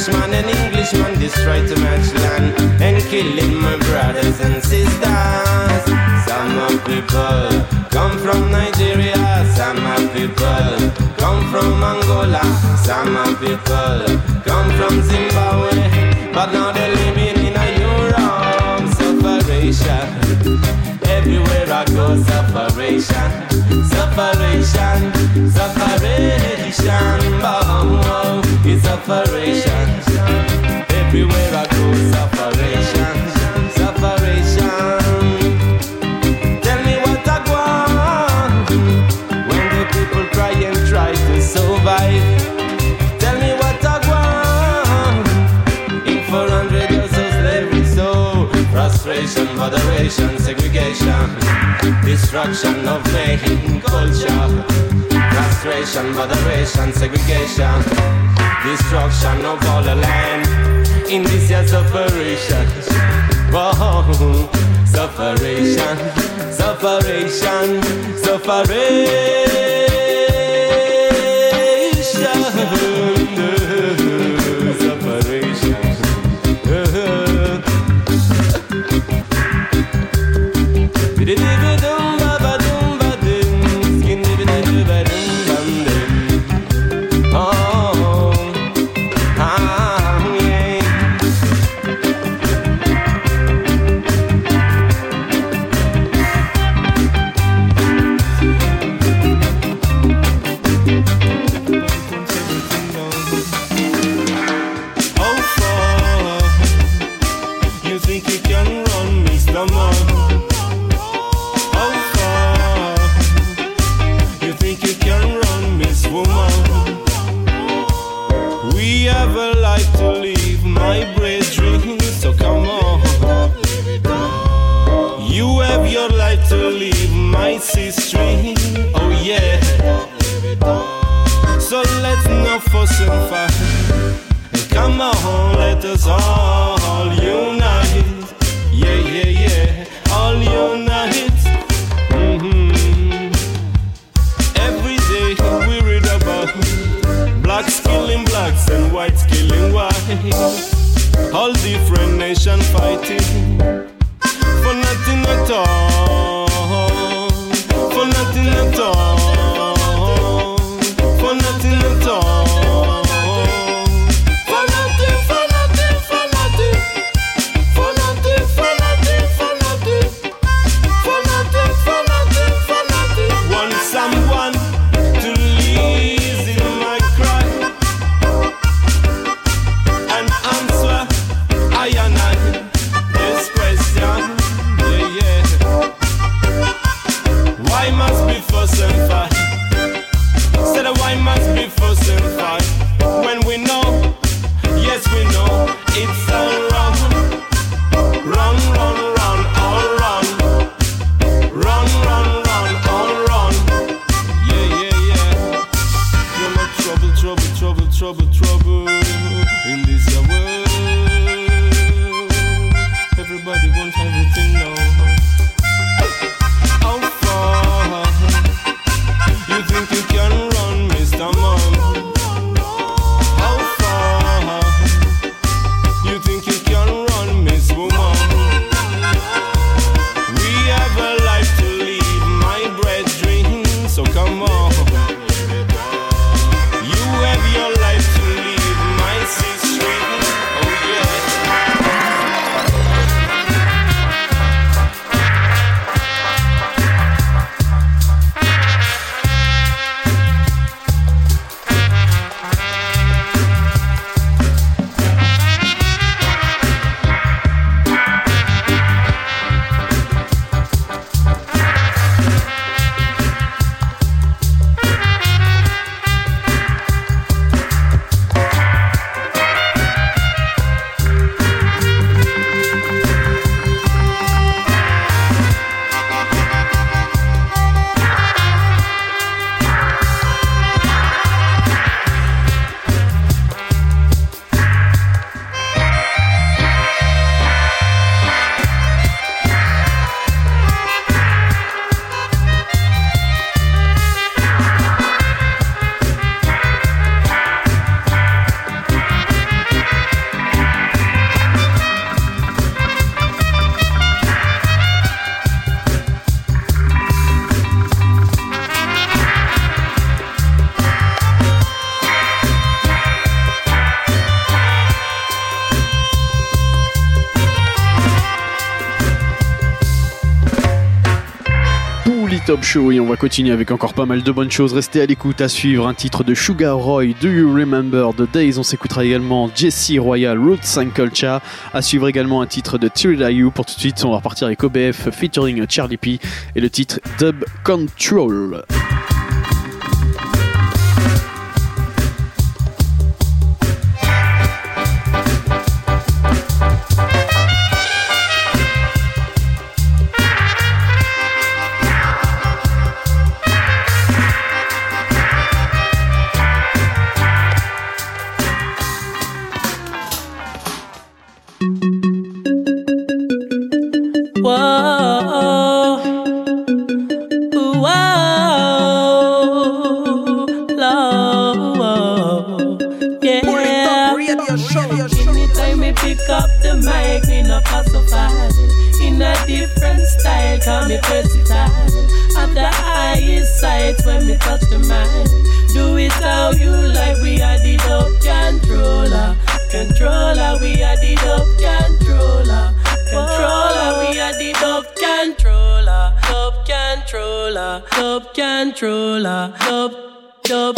Frenchman and Englishman destroyed too much land and killing my brothers and sisters. Some of people come from Nigeria, some of people come from Angola, some of people come from Zimbabwe, but now they're living in a Europe separation. Everywhere I go, separation, separation, separation. Oh, oh, it's separation. Everywhere I go, separation, separation. Tell me what I want when people cry and try to survive. Tell me what I want in 400 years of slavery. So frustration, moderation, segregation, destruction of main culture. Frustration, moderation, segregation, destruction of all the land. In this year separation. Whoa, separation, separation, separation, on, Show et on va continuer avec encore pas mal de bonnes choses. Restez à l'écoute, à suivre un titre de Sugar Roy, Do You Remember the Days? On s'écoutera également Jesse Royal, Roots and Culture. À suivre également un titre de Tyrida You. Pour tout de suite, on va repartir avec OBF featuring Charlie P et le titre Dub Control. Dub dub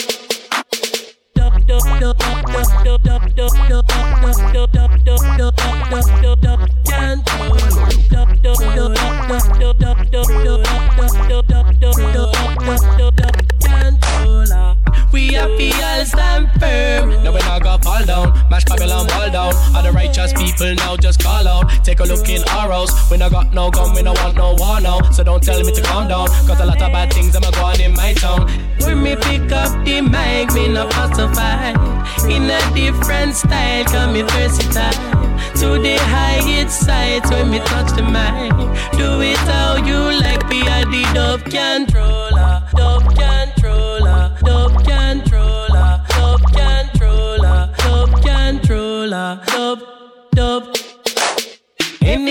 controller. We are feel stand firm. Now we not gonna fall down. Mash Babylon wall down. All the righteous people now just call out. Take a look in our house. We not got no gun, we no want no war now. So don't tell me to calm down. Cause a lot of bad things I'm going in my town. When me pick up the mic, me no pacify. In a different style, come me versatile. To the highest heights when me touch the mic. Do it how you like, be a the dub controller, dub controller, dub controller, dub controller, dub controller, dub dub.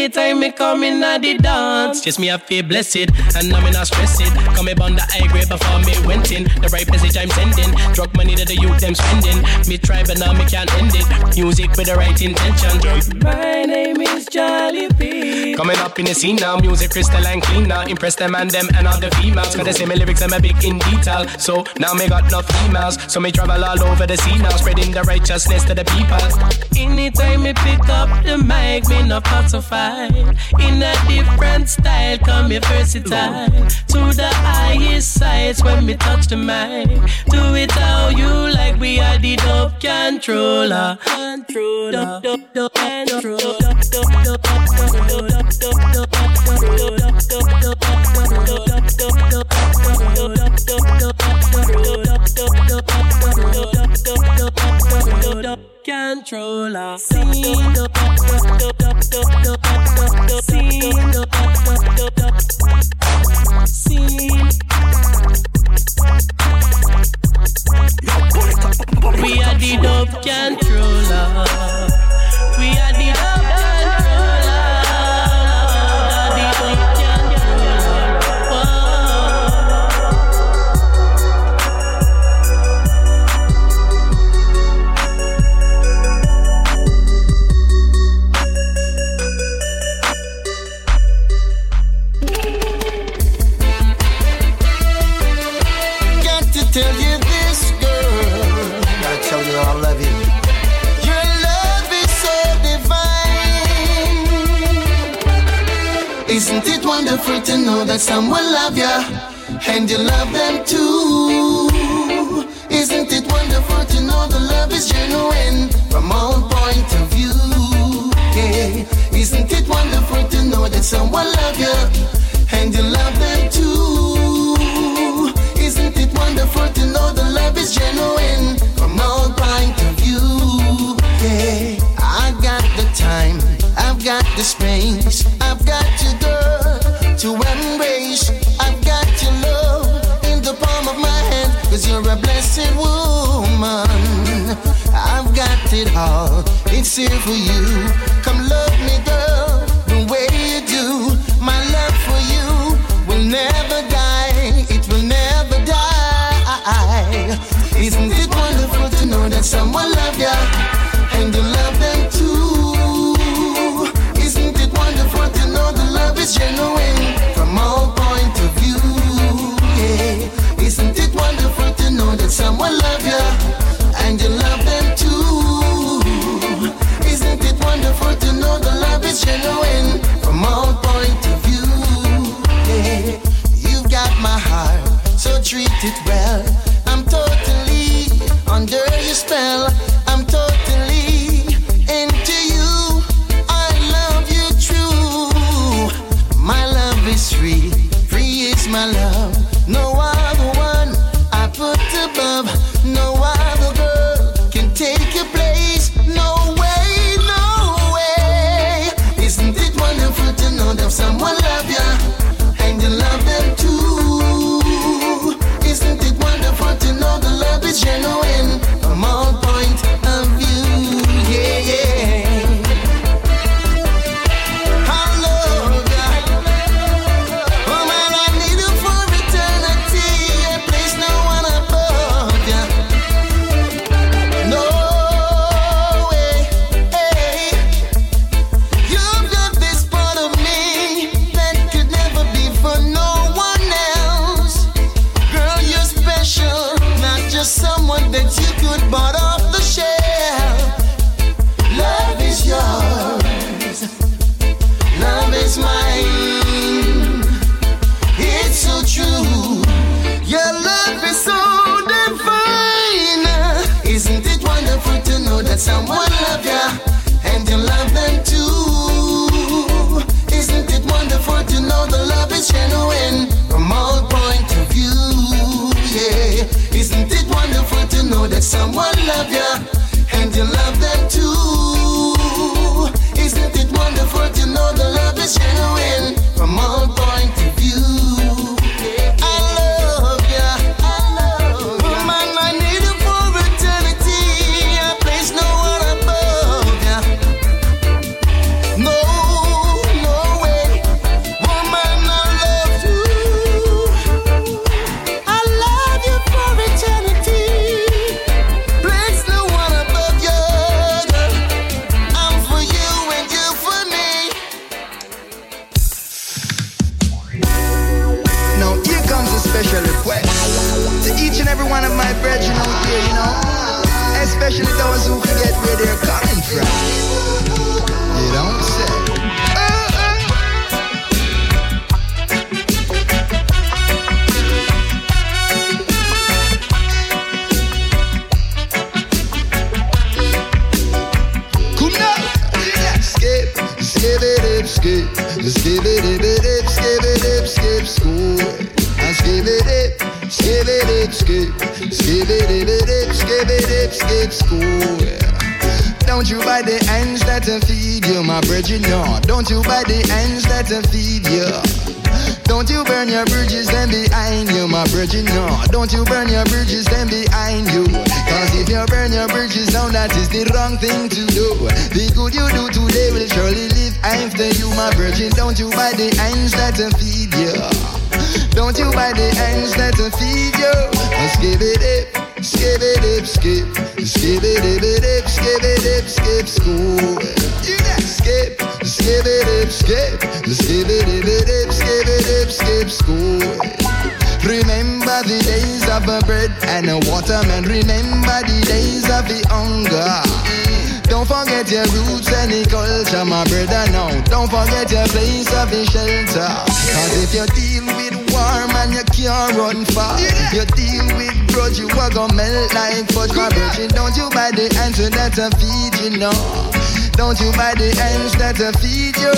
Anytime me come in at the dance, just me I feel blessed, and I'm not stress it. Come me on the high grade before me went in. The right message I'm sending, drug money to the youth them spending. Me try but now me can't end it. Music with the right intention. My name is Charlie P. Coming up in the scene now, music crystal and clean now. Impress them and them and all the females. Cause they say my lyrics I'm a big in detail. So now me got enough females. So me travel all over the scene now, spreading the righteousness to the people. Anytime me pick up the mic, me no pacify. In a different style, come me versatile. To the highest heights when me touch the mic. Do it how you like, we are the dub controller. Controller. Controller. Scene. Scene. Scene. We are the dub controller. We are the dub. Wonderful to know that someone love ya and you love them too? Isn't it wonderful to know the love is genuine from all point of view? Yeah. Isn't it wonderful to know that someone love you and you love them too? Isn't it wonderful to know the love is genuine from all point of view? Yeah, I got the time, I've got the space, blessed woman. I've got it all, it's here for you. Come love me, girl, the way you do. My love for you will never die, it will never die. Isn't it wonderful to know that someone it up, skip school. You got skip, skip it up, skip. Skip it up, it skip it up, skip school. Remember the days of a bread and a waterman. Remember the days of the hunger. Don't forget your roots and the culture, my brother. No, don't forget your place of the shelter. Cause if you deal with war, man, you can't run far. You deal with grudge, you are gonna melt like fudge, my brother. Don't you buy the answer that I feed you, no. Don't you buy the ends that I feed you?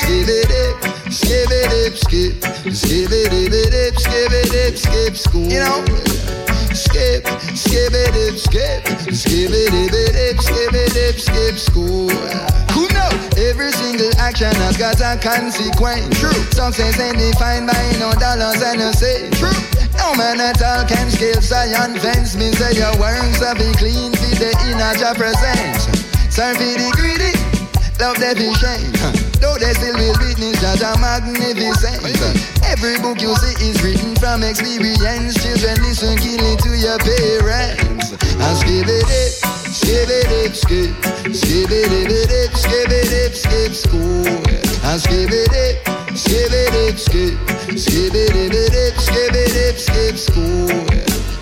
Skip it up, skip it up, skip, skip it up, it up, skip it eh, up, skip school. You know, skip, skip it up, skip, skip it up, it skip it up, skip school. Who know? Every single action has got a consequence. True. Success ain't defined by no dollars and no cents. True. No man at all can scale Zion fence. Me say your works have been clean for the inner Jah present. Serve the greedy, love the shame. Though they still will witness Jah Jah magnificent. Every book you see is written from experience. Children listen keenly to your parents. And skip it skip it skip, skip it skip it skip school. And skip it skip it skip, skip it skip it skip school.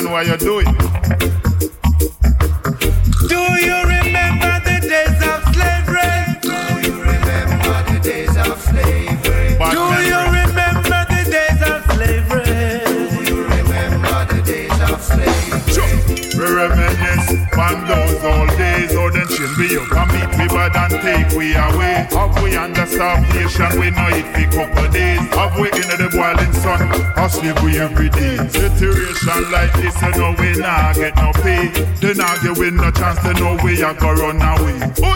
Slavery? Babylon, what you doing? Do you remember the days of slavery? Do you remember the days of slavery? Bad Do you remember the days of slavery? Do you remember the days of slavery? We reminisce on those old days, oh then she'll be up and meet we bad and take we away. Have we under starvation, we know it for couple days. Have we into the boiling sun, or sleep we every day. Situation like this, you know we nah get no pay. They nah give we no chance to know we a go run away. To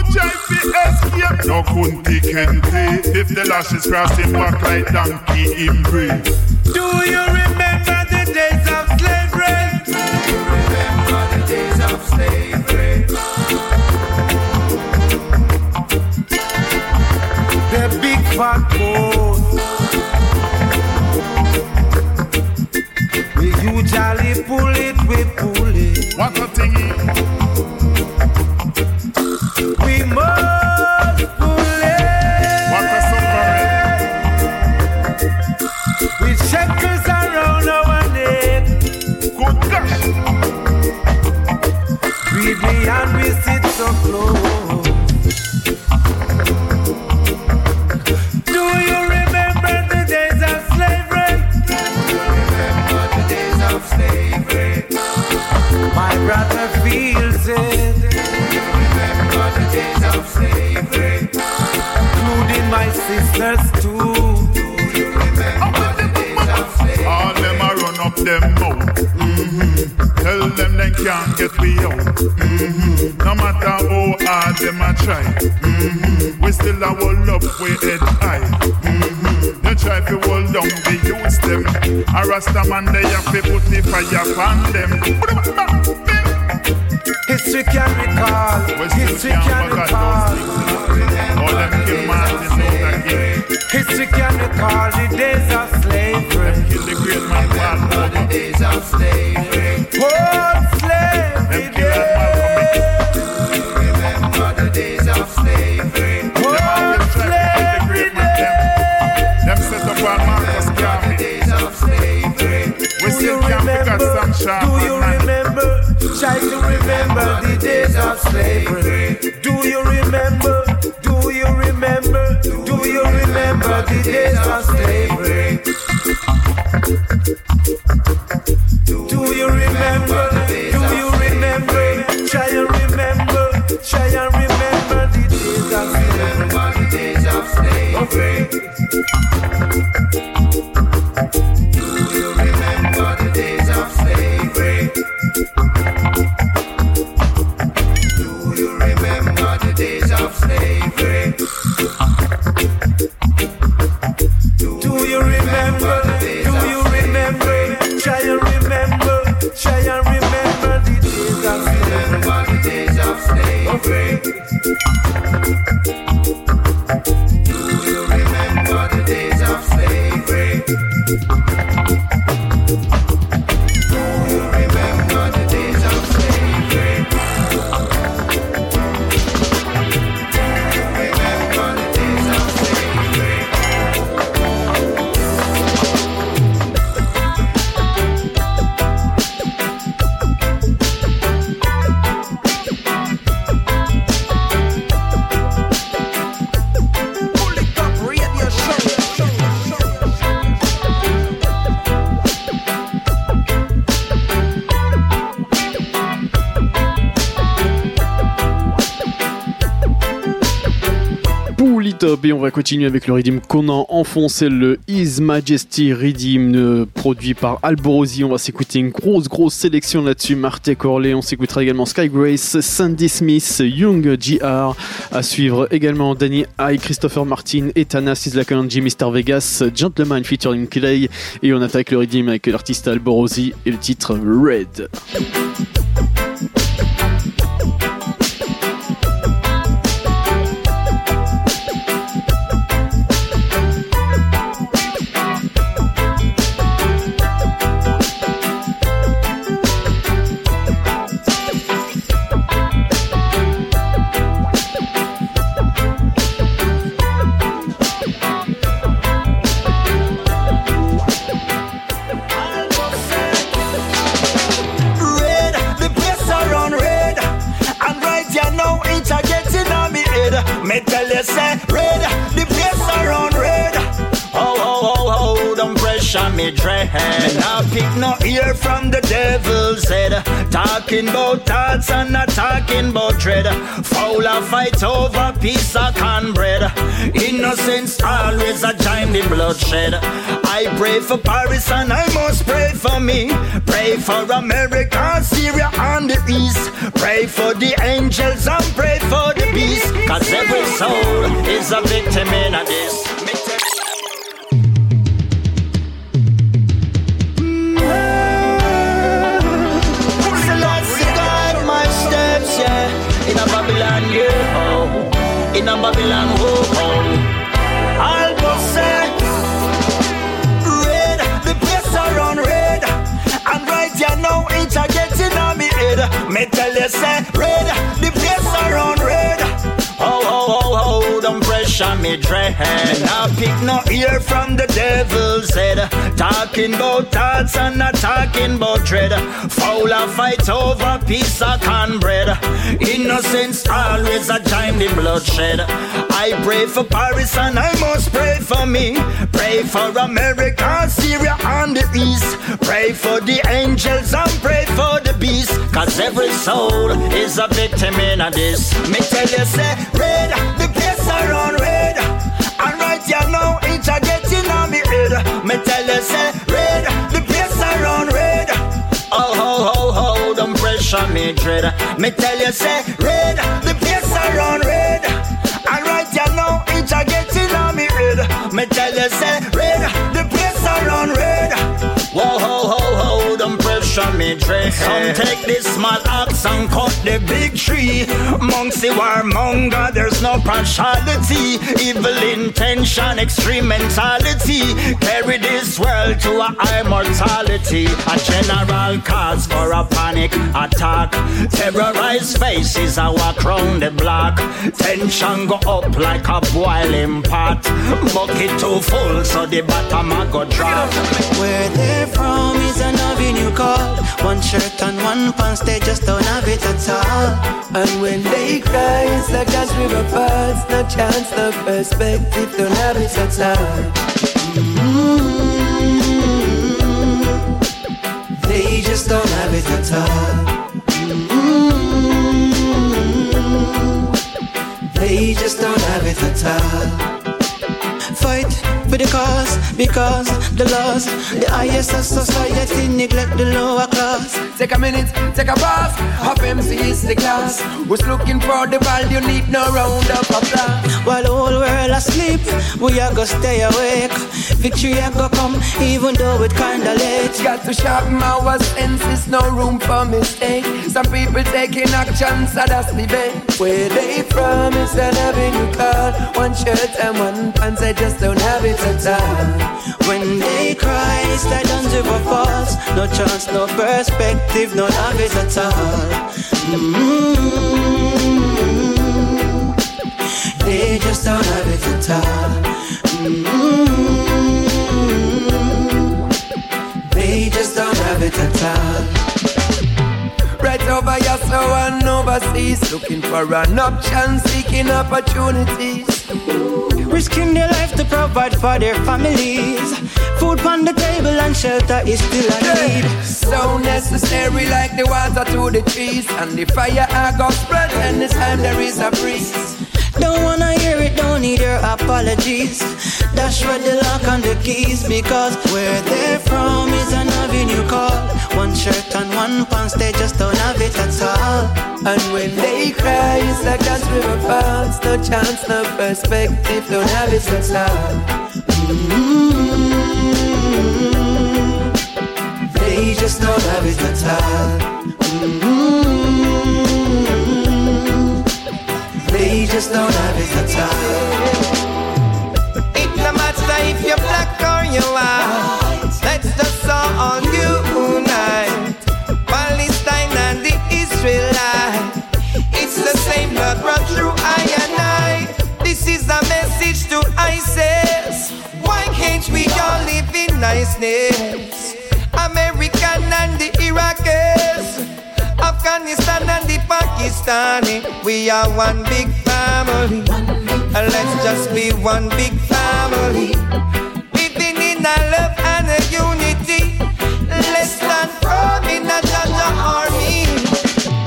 escape? No Kunta Kinte. If the lashes cross him back like donkey in brave. Do you remember the days of slavery? Do you remember the days of slavery? The big fat boat. It. What a thingy. Get we out. Mm-hmm. No matter how hard them a try. Mm-hmm. We still a hold up we head high. Mm-hmm. They try to hold down the youths them. A Rasta man they have to put the fire upon them. History can recall. History can recall. All them kill Martin Luther King. History can recall the days of slavery. Kill the great man Paul the days of slavery. Days of slavery. Do you remember? Do you remember? Do you remember the days of slavery? On va continuer avec le rythme qu'on a enfoncé, le His Majesty Redeem euh, produit par Alborosi. On va s'écouter une grosse grosse sélection là-dessus. Marte Corley, on s'écoutera également Sky Grace, Sandy Smith, Young JR. À suivre également Danny I, Christopher Martin, Etana, Sislakanji, Mr Vegas, Gentleman featuring Clay. Et on attaque le rythme avec l'artiste Alborosi et le titre Red. Pick no ear from the devil's head. Talking about thoughts and not talking about dread. Foul a fight over piece of cornbread. Innocence always a join the bloodshed. I pray for Paris and I must pray for me. Pray for America, Syria and the East. Pray for the angels and pray for the beast. Cause every soul is a victim in a this. Babylon, yeah, oh. In a Babylon, oh, oh. Red, the red. And right here now, getting on me head. Me tell you, say, red, the don't pressure me dread. Now pick no ear from the devil's head. Talking about thoughts and not talking about dread. Foul a fight over piece of cornbread. Innocence always a time in bloodshed. I pray for Paris and I must pray for me. Pray for America, Syria and the East. Pray for the angels and pray for the beast. Cause every soul is a victim in a this. Me tell you, say, red, the You, say, red, the place around red. Oh, ho, ho, ho, don't pressure me dread. Me tell you, say, red, the place around red. And right here now, it's a getting on me head. Me tell you, say, red, don't pressure me dread. Some take this small axe and cut the big tree. Monks, the warmonger, there's no partiality. Evil intention, extreme mentality. Carry this world to a high mortality. A general cause for a panic attack. Terrorized faces are walk round the block. Tension go up like a boiling pot. Bucket too full, so the bottom a go drop. Where they're from is an avenue called One shirt and one pants, they just don't have it at all And when they cry, it's like that river pass. No chance, no perspective, don't have it at all. Mm-hmm. They just don't have it at all Mm-hmm. They just don't have it at all for the cause because the laws, the highest of society neglect the lower class. Take a minute, take a pause. Half MC is the class. Who's looking for the value? Need no round of applause. While the whole world asleep, we are gonna stay awake. Victory are gonna come, even though it kinda late. Got to sharpen our senses, no room for mistake. Some people taking action, so that's the best. Where they from is an avenue called one shirt and one pants. They just don't have it all. When they cry, it's like Dunn's River Falls. No chance, no perspective, no have it at all. Mm-hmm. They just don't have it at all. Mm-hmm. They just don't have it at all. Right over here, so and overseas, looking for an option, seeking opportunities. Risking their life to provide for their families. Food on the table and shelter is still a need. So necessary, like the water to the trees, and the fire I go spread anytime there is a breeze. Don't wanna hear it, don't need your apologies. Dash for the lock and the keys because where they're from is an avenue called one shirt and one pants, they just don't have it at all. And when they cry, it's like that river falls. No chance, no perspective, don't have it at all. Mm-hmm. They just don't have it at all. They just don't have it at all. It no matter if you're black or you're white. Let's just all unite. Palestine and the Israelite. It's the same blood run through I and I. This is a message to ISIS. Why can't we all live in niceness? American and the Iraqis. Afghanistan and the Pakistani. We are one big family. Let's just be one big family. Living in a love and a unity. Let's stand firm in a Jaja army.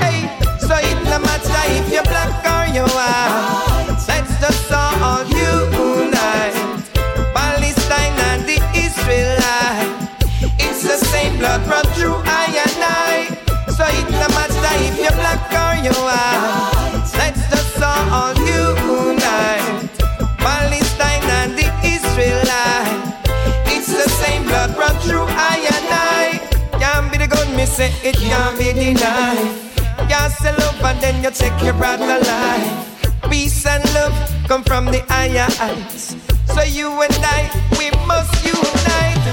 Hey, so it no matter if you're black or you're white. Let's just all unite. Palestine and the Israelite. It's the same blood run through I and I. Can't be the gun, me say it can't be denied. Can't sell love and then you take your brother life. Peace and love come from the higher heights. So you and I, we must unite.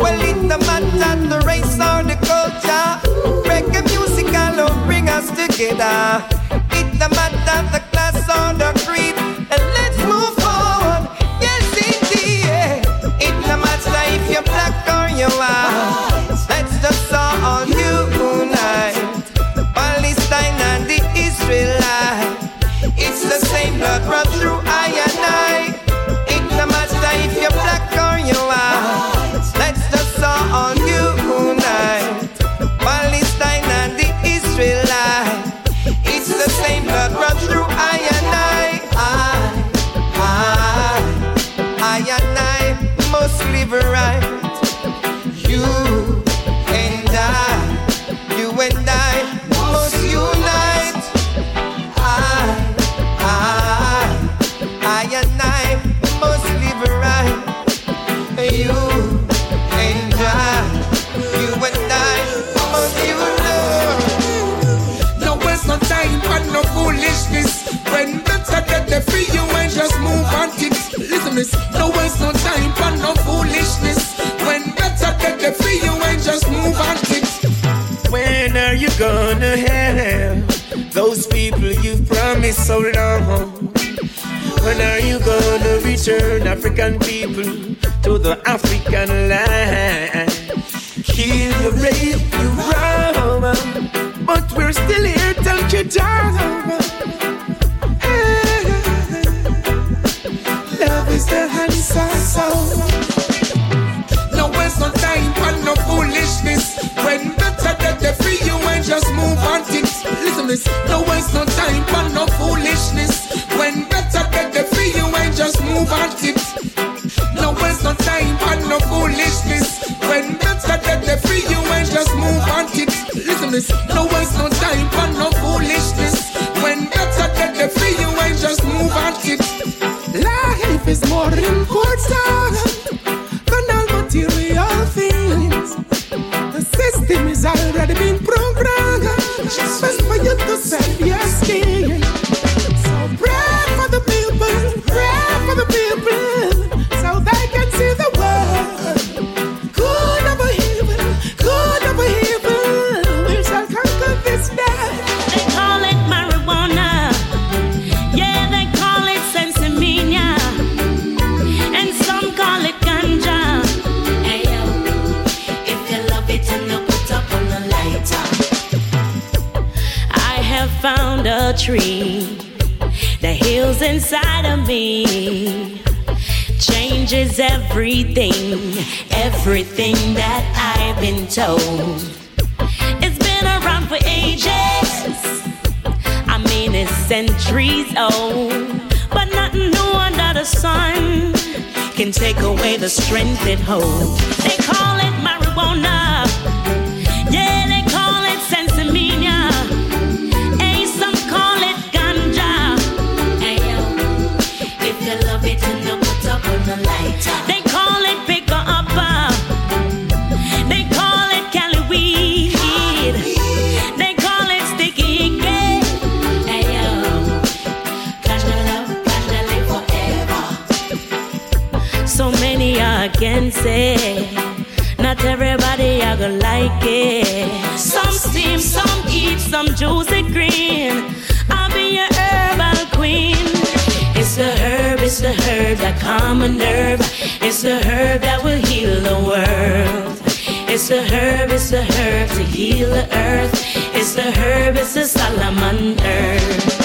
Well, it no matter the race or the culture. Reggae music all us together. It's a matter of the class. herb that a nerve. It's the herb that will heal the world. It's the herb, it's the herb to heal the earth. It's the herb, it's the Solomon herb.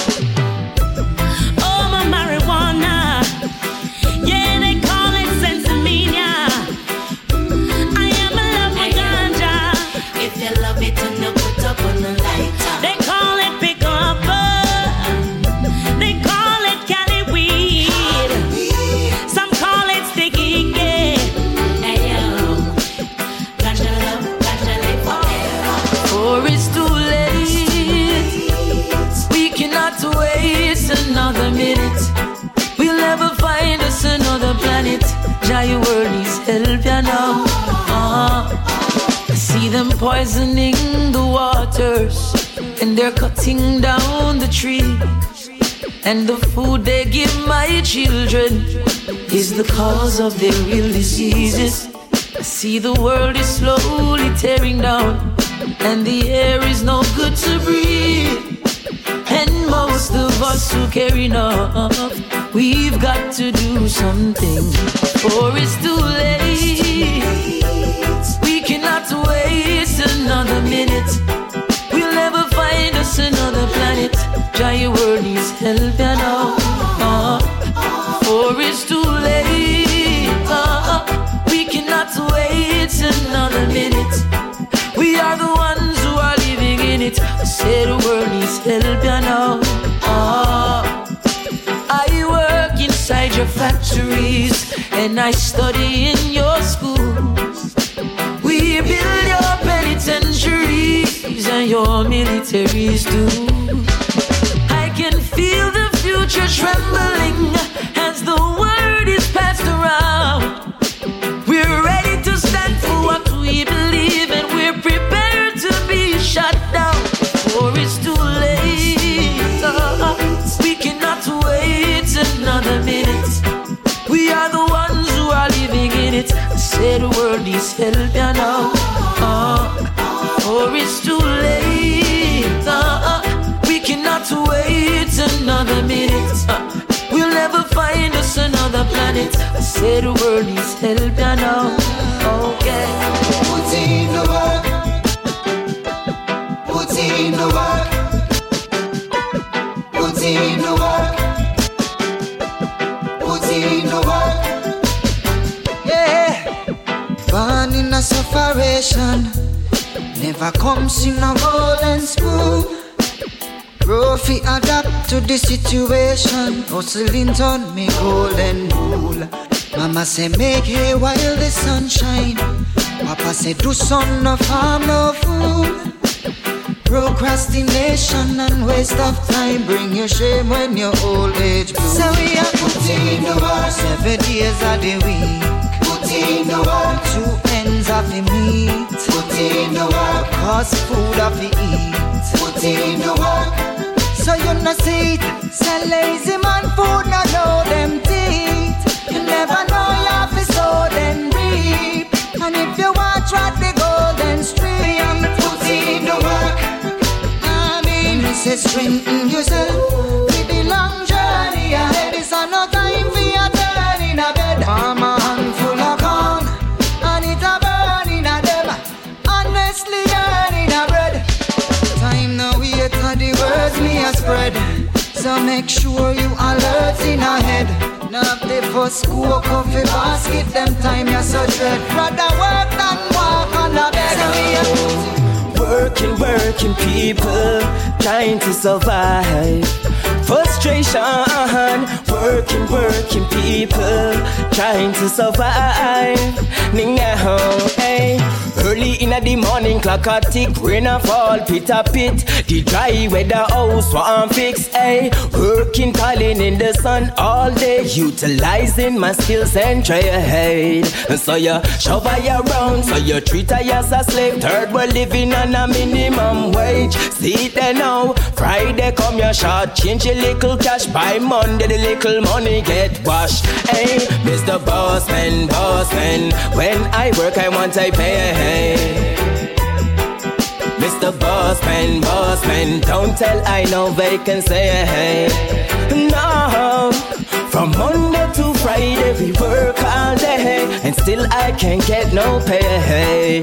Poisoning the waters, and they're cutting down the trees. And the food they give my children is the cause of their real diseases. I see the world is slowly tearing down, and the air is no good to breathe. And most of us who care enough, we've got to do something, or it's too late. We cannot waste another minute. We'll never find us another planet. Giant world needs help, you know. Uh, or it's too late. Uh, we cannot wait another minute. We are the ones who are living in it. I say the world needs help, you know. Uh, I work inside your factories and I study penitentiaries and your militaries too. I can feel the future trembling as the word is passed around. We're ready to stand for what we believe and we're prepared to be shut down. For it's too late. We cannot wait another minute. We are the ones who are living in it. I the world needs help, you know. Another minute. We'll never find us another planet. I say the world needs help, you know. Okay. Put in the work. Put in the work. Put in the work. Put in the work. Yeah. Born in a separation. Never comes in a golden spoon. Rofi adapt to the situation. Hustling on me golden rule. Mama say make hay while the sun shine. Papa say do son no farm no fool. Procrastination and waste of time bring you shame when your old age blue. So we are putting the work seven days of the week. Putting the work two ends of the meat. Putting the work cause food of the eat. Putting the work so you no see it. Say lazy man food no know them teeth. You never know you have to sow then reap. And if you want try the golden stream, put in the work. I mean, me say strengthen yourself. With the long journey ahead, make sure you alert in a head. Now the off the basket, them time you're so dread. Rather work than walk on a bed. Working, working people trying to survive. Frustration, working, working people trying to survive. Ning hey. Early in the morning, clock a tick, rain a fall, pit a pit. The dry weather house want fix, hey. Working, calling in the sun all day, utilizing my skills and trade. And so you shovel you around, so you treat her as a slave. Third world living on a minimum wage. See it now, Friday come your short, change your little cash. By Monday the little money get washed. Hey, Mr. Bossman, Bossman, when I work I want I pay. Mr. Bossman, Bossman, don't tell I no vacancy. No, from Monday to Friday we work all day, and still I can't get no pay.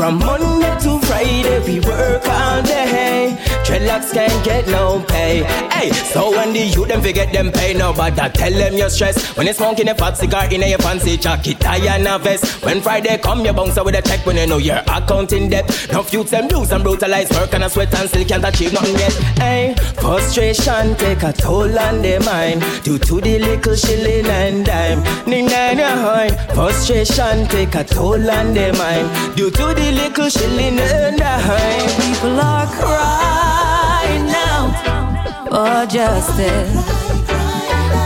From Monday to Friday we work all day, dreadlocks can't get no pay. Hey, so when the youth them forget them pay, nobody tell them you're stressed. When you smoking a fat cigar in a fancy jacket, tie and a vest. When Friday come, you bounce out with a check when you know your account in debt. No youths them lose and brutalize, work and a sweat and still can't achieve nothing yet. Hey, frustration take a toll on their mind due to the little shilling and dime. Frustration take a toll on their mind due to the little chilling at night. People are crying now for justice.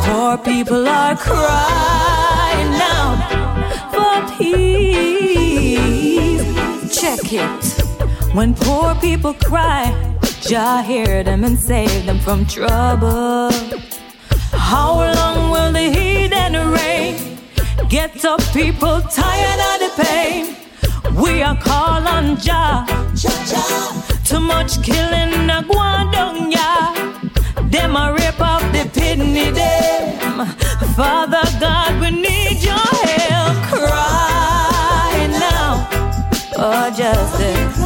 Poor people are crying now for peace. Check it. When poor people cry, Jah hear them and save them from trouble. How long will the heat and the rain get up people tired of the pain? We are call on Jah. Too much killing a guandong ya. Them a rip off the kidney them. Father God, we need your help. Cry now, oh justice.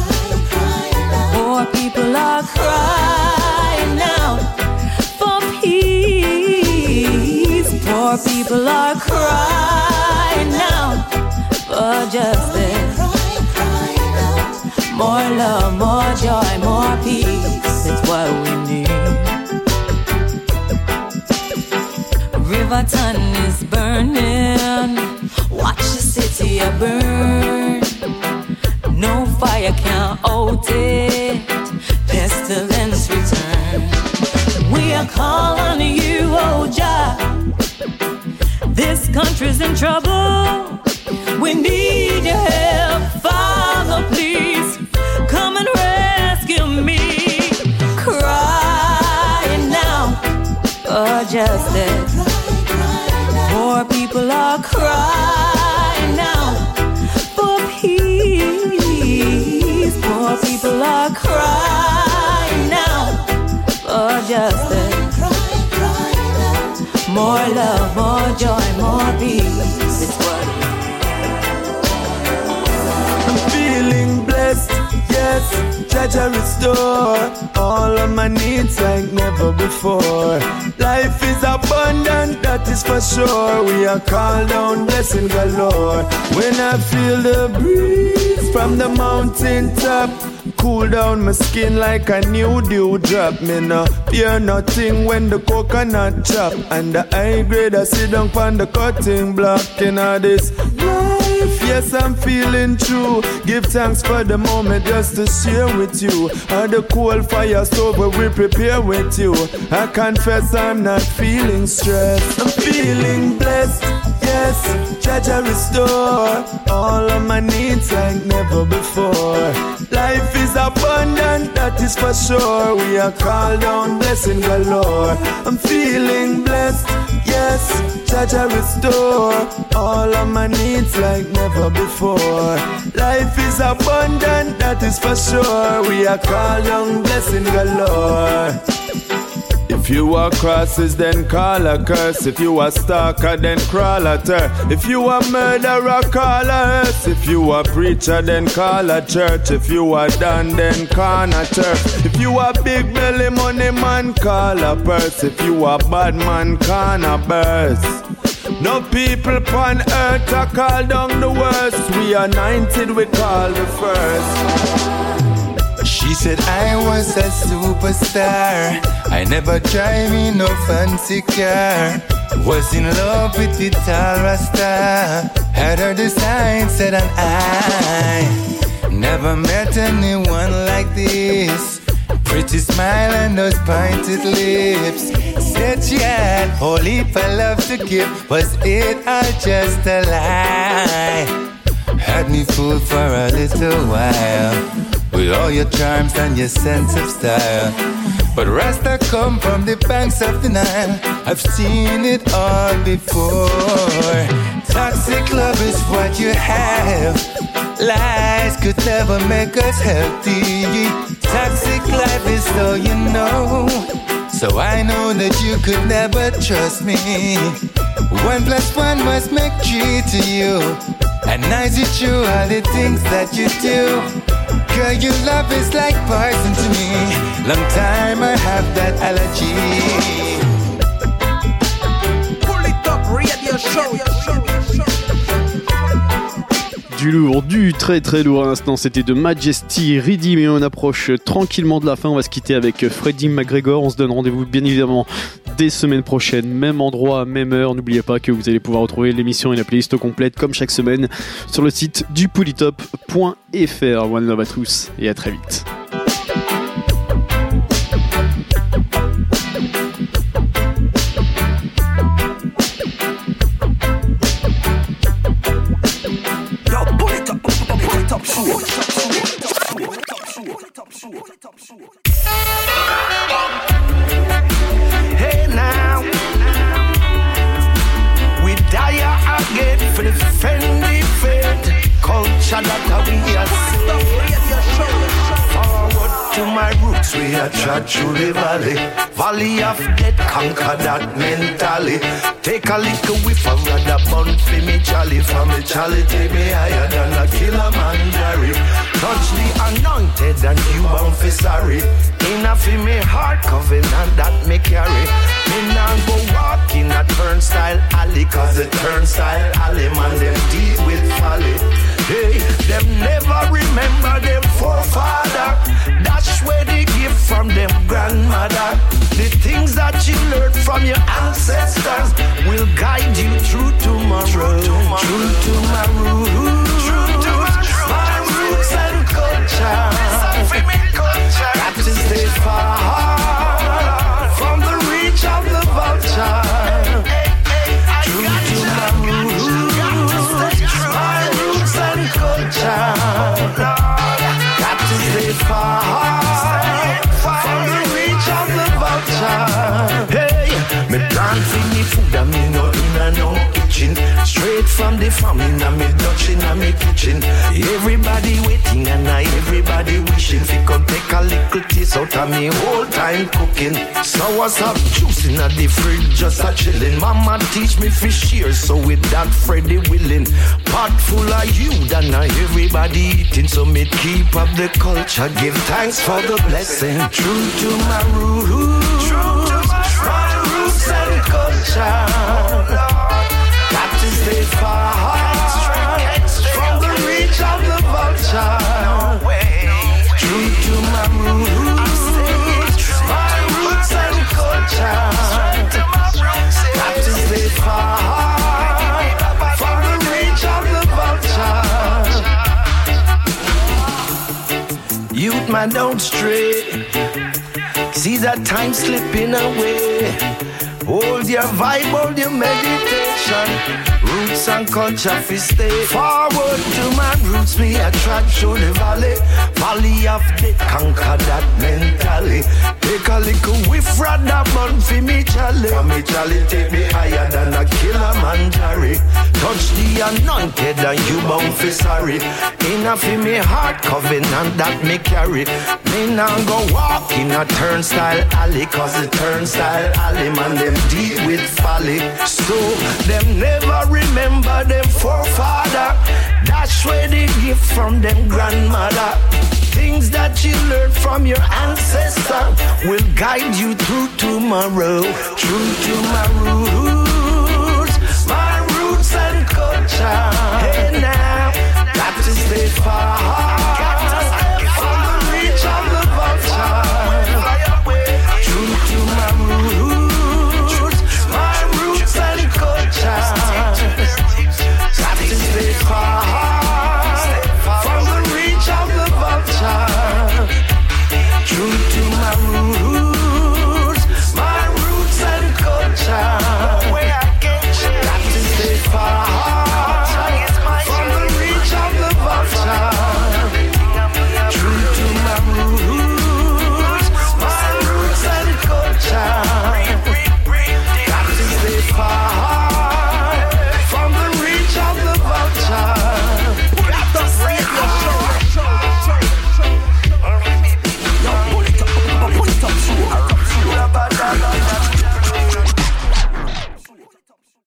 Poor people are crying now for peace. Poor people are crying for justice. More love, more joy, more peace. It's what we need. River Riverton is burning. Watch the city burn. No fire can out it. Pestilence return. We are calling you, oh Jah. This country's in trouble. We need your help, Father, please. Come and rescue me. Crying now oh, for justice. Poor people are crying now for peace. Poor people are crying now oh, for justice. More love, more joy, more peace. It's what yes. Jaja restore all of my needs like never before. Life is abundant, that is for sure. We are called down blessing galore. When I feel the breeze from the mountain top. Cool down my skin like a new dew drop. Me no fear nothing when the coconut chop. And the high grade I sit down on the cutting block. In all this life, yes, I'm feeling true. Give thanks for the moment just to share with you. And the cool fire stove we prepare with you. I confess I'm not feeling stressed. I'm feeling blessed. Yes, Jaja restore all of my needs like never before. Life is abundant, that is for sure. We are called on blessing galore. I'm feeling blessed. Yes, Jaja restore all of my needs like never before. Life is abundant, that is for sure. We are called on blessing galore. If you are crosses, then call a curse. If you are stalker, then crawl a her. If you are murderer, call a hearse. If you are preacher, then call a church. If you are done, then call a turf. If you are big belly money man, call a purse. If you are bad man, call a burst. No people upon earth are called down the worst. We are anointed, we call the first. She said I was a superstar. I never drive in no fancy car. Was in love with the tall Rasta. Had her design set an eye. Never met anyone like this. Pretty smile and those pointed lips. Said she had whole heap love to give. Was it all just a lie? Had me fooled for a little while with all your charms and your sense of style. But Rasta come from the banks of the Nile. I've seen it all before. Toxic love is what you have. Lies could never make us healthy. Toxic life is all you know. So I know that you could never trust me. One plus one must make three to you. And I see true all the things that you do? Girl, your love is like poison to me. Long time I have that allergy. Pull it up, radio show. Du lourd, du très très lourd à l'instant, c'était de Majesty Ready, mais on approche tranquillement de la fin. On va se quitter avec Freddie McGregor. On se donne rendez-vous bien évidemment des semaines prochaines, même endroit, même heure. N'oubliez pas que vous allez pouvoir retrouver l'émission et la playlist complète comme chaque semaine sur le site du polytop.fr. One love à tous et à très vite. people friendly faith, culture that we are Forward to my roots, we are trod through the valley. Valley of death, conquer that mentally. Take a little whiff and rather bun for me Charlie. For me Charlie, take me higher than a killer man, Jerry. Touch the anointed and you bound for sorry. Enough in me heart covenant that me carry. Me now go walk in a turnstile alley, cause the turnstile alley man them deal with folly. Hey, them never remember them forefather. That's where they give from them grandmother. The things that you learned from your ancestors will guide you through tomorrow. Through tomorrow. Through tomorrow. Through tomorrow. My roots and culture. Got to stay far from the farm in me Dutch in me kitchen. Everybody waiting and I everybody wishing fi come take a little taste out of me whole time cooking. So what's up juice a the fridge just a chilling. Mama teach me fish here so with that Freddy willing. Pot full of you and now everybody eating so me keep up the culture. Give thanks for the blessing. True to my roots. True to my roots and culture. True to my roots, my roots and culture. Got to stay far from the reach of the vulture. Youth man, don't stray. See that time slipping away. Hold your vibe, hold your meditation. Roots and culture fi stay forward to my roots. Me a trod through the valley, valley of the conquer that mentally. Take a little whiff, rather bun fi me jolly. For me jolly take me higher than a killer man Jerry. Touch the anointed and you bound fi sorry. Enough in me heart covenant that me carry. Me now go walk in a turnstile alley, cause the turnstile alley man them deal with folly. So them them never remember them forefather. That's where they give from them grandmother. Things that you learned from your ancestor will guide you through tomorrow. True to my roots, my roots and culture. Hey now, got to stay far.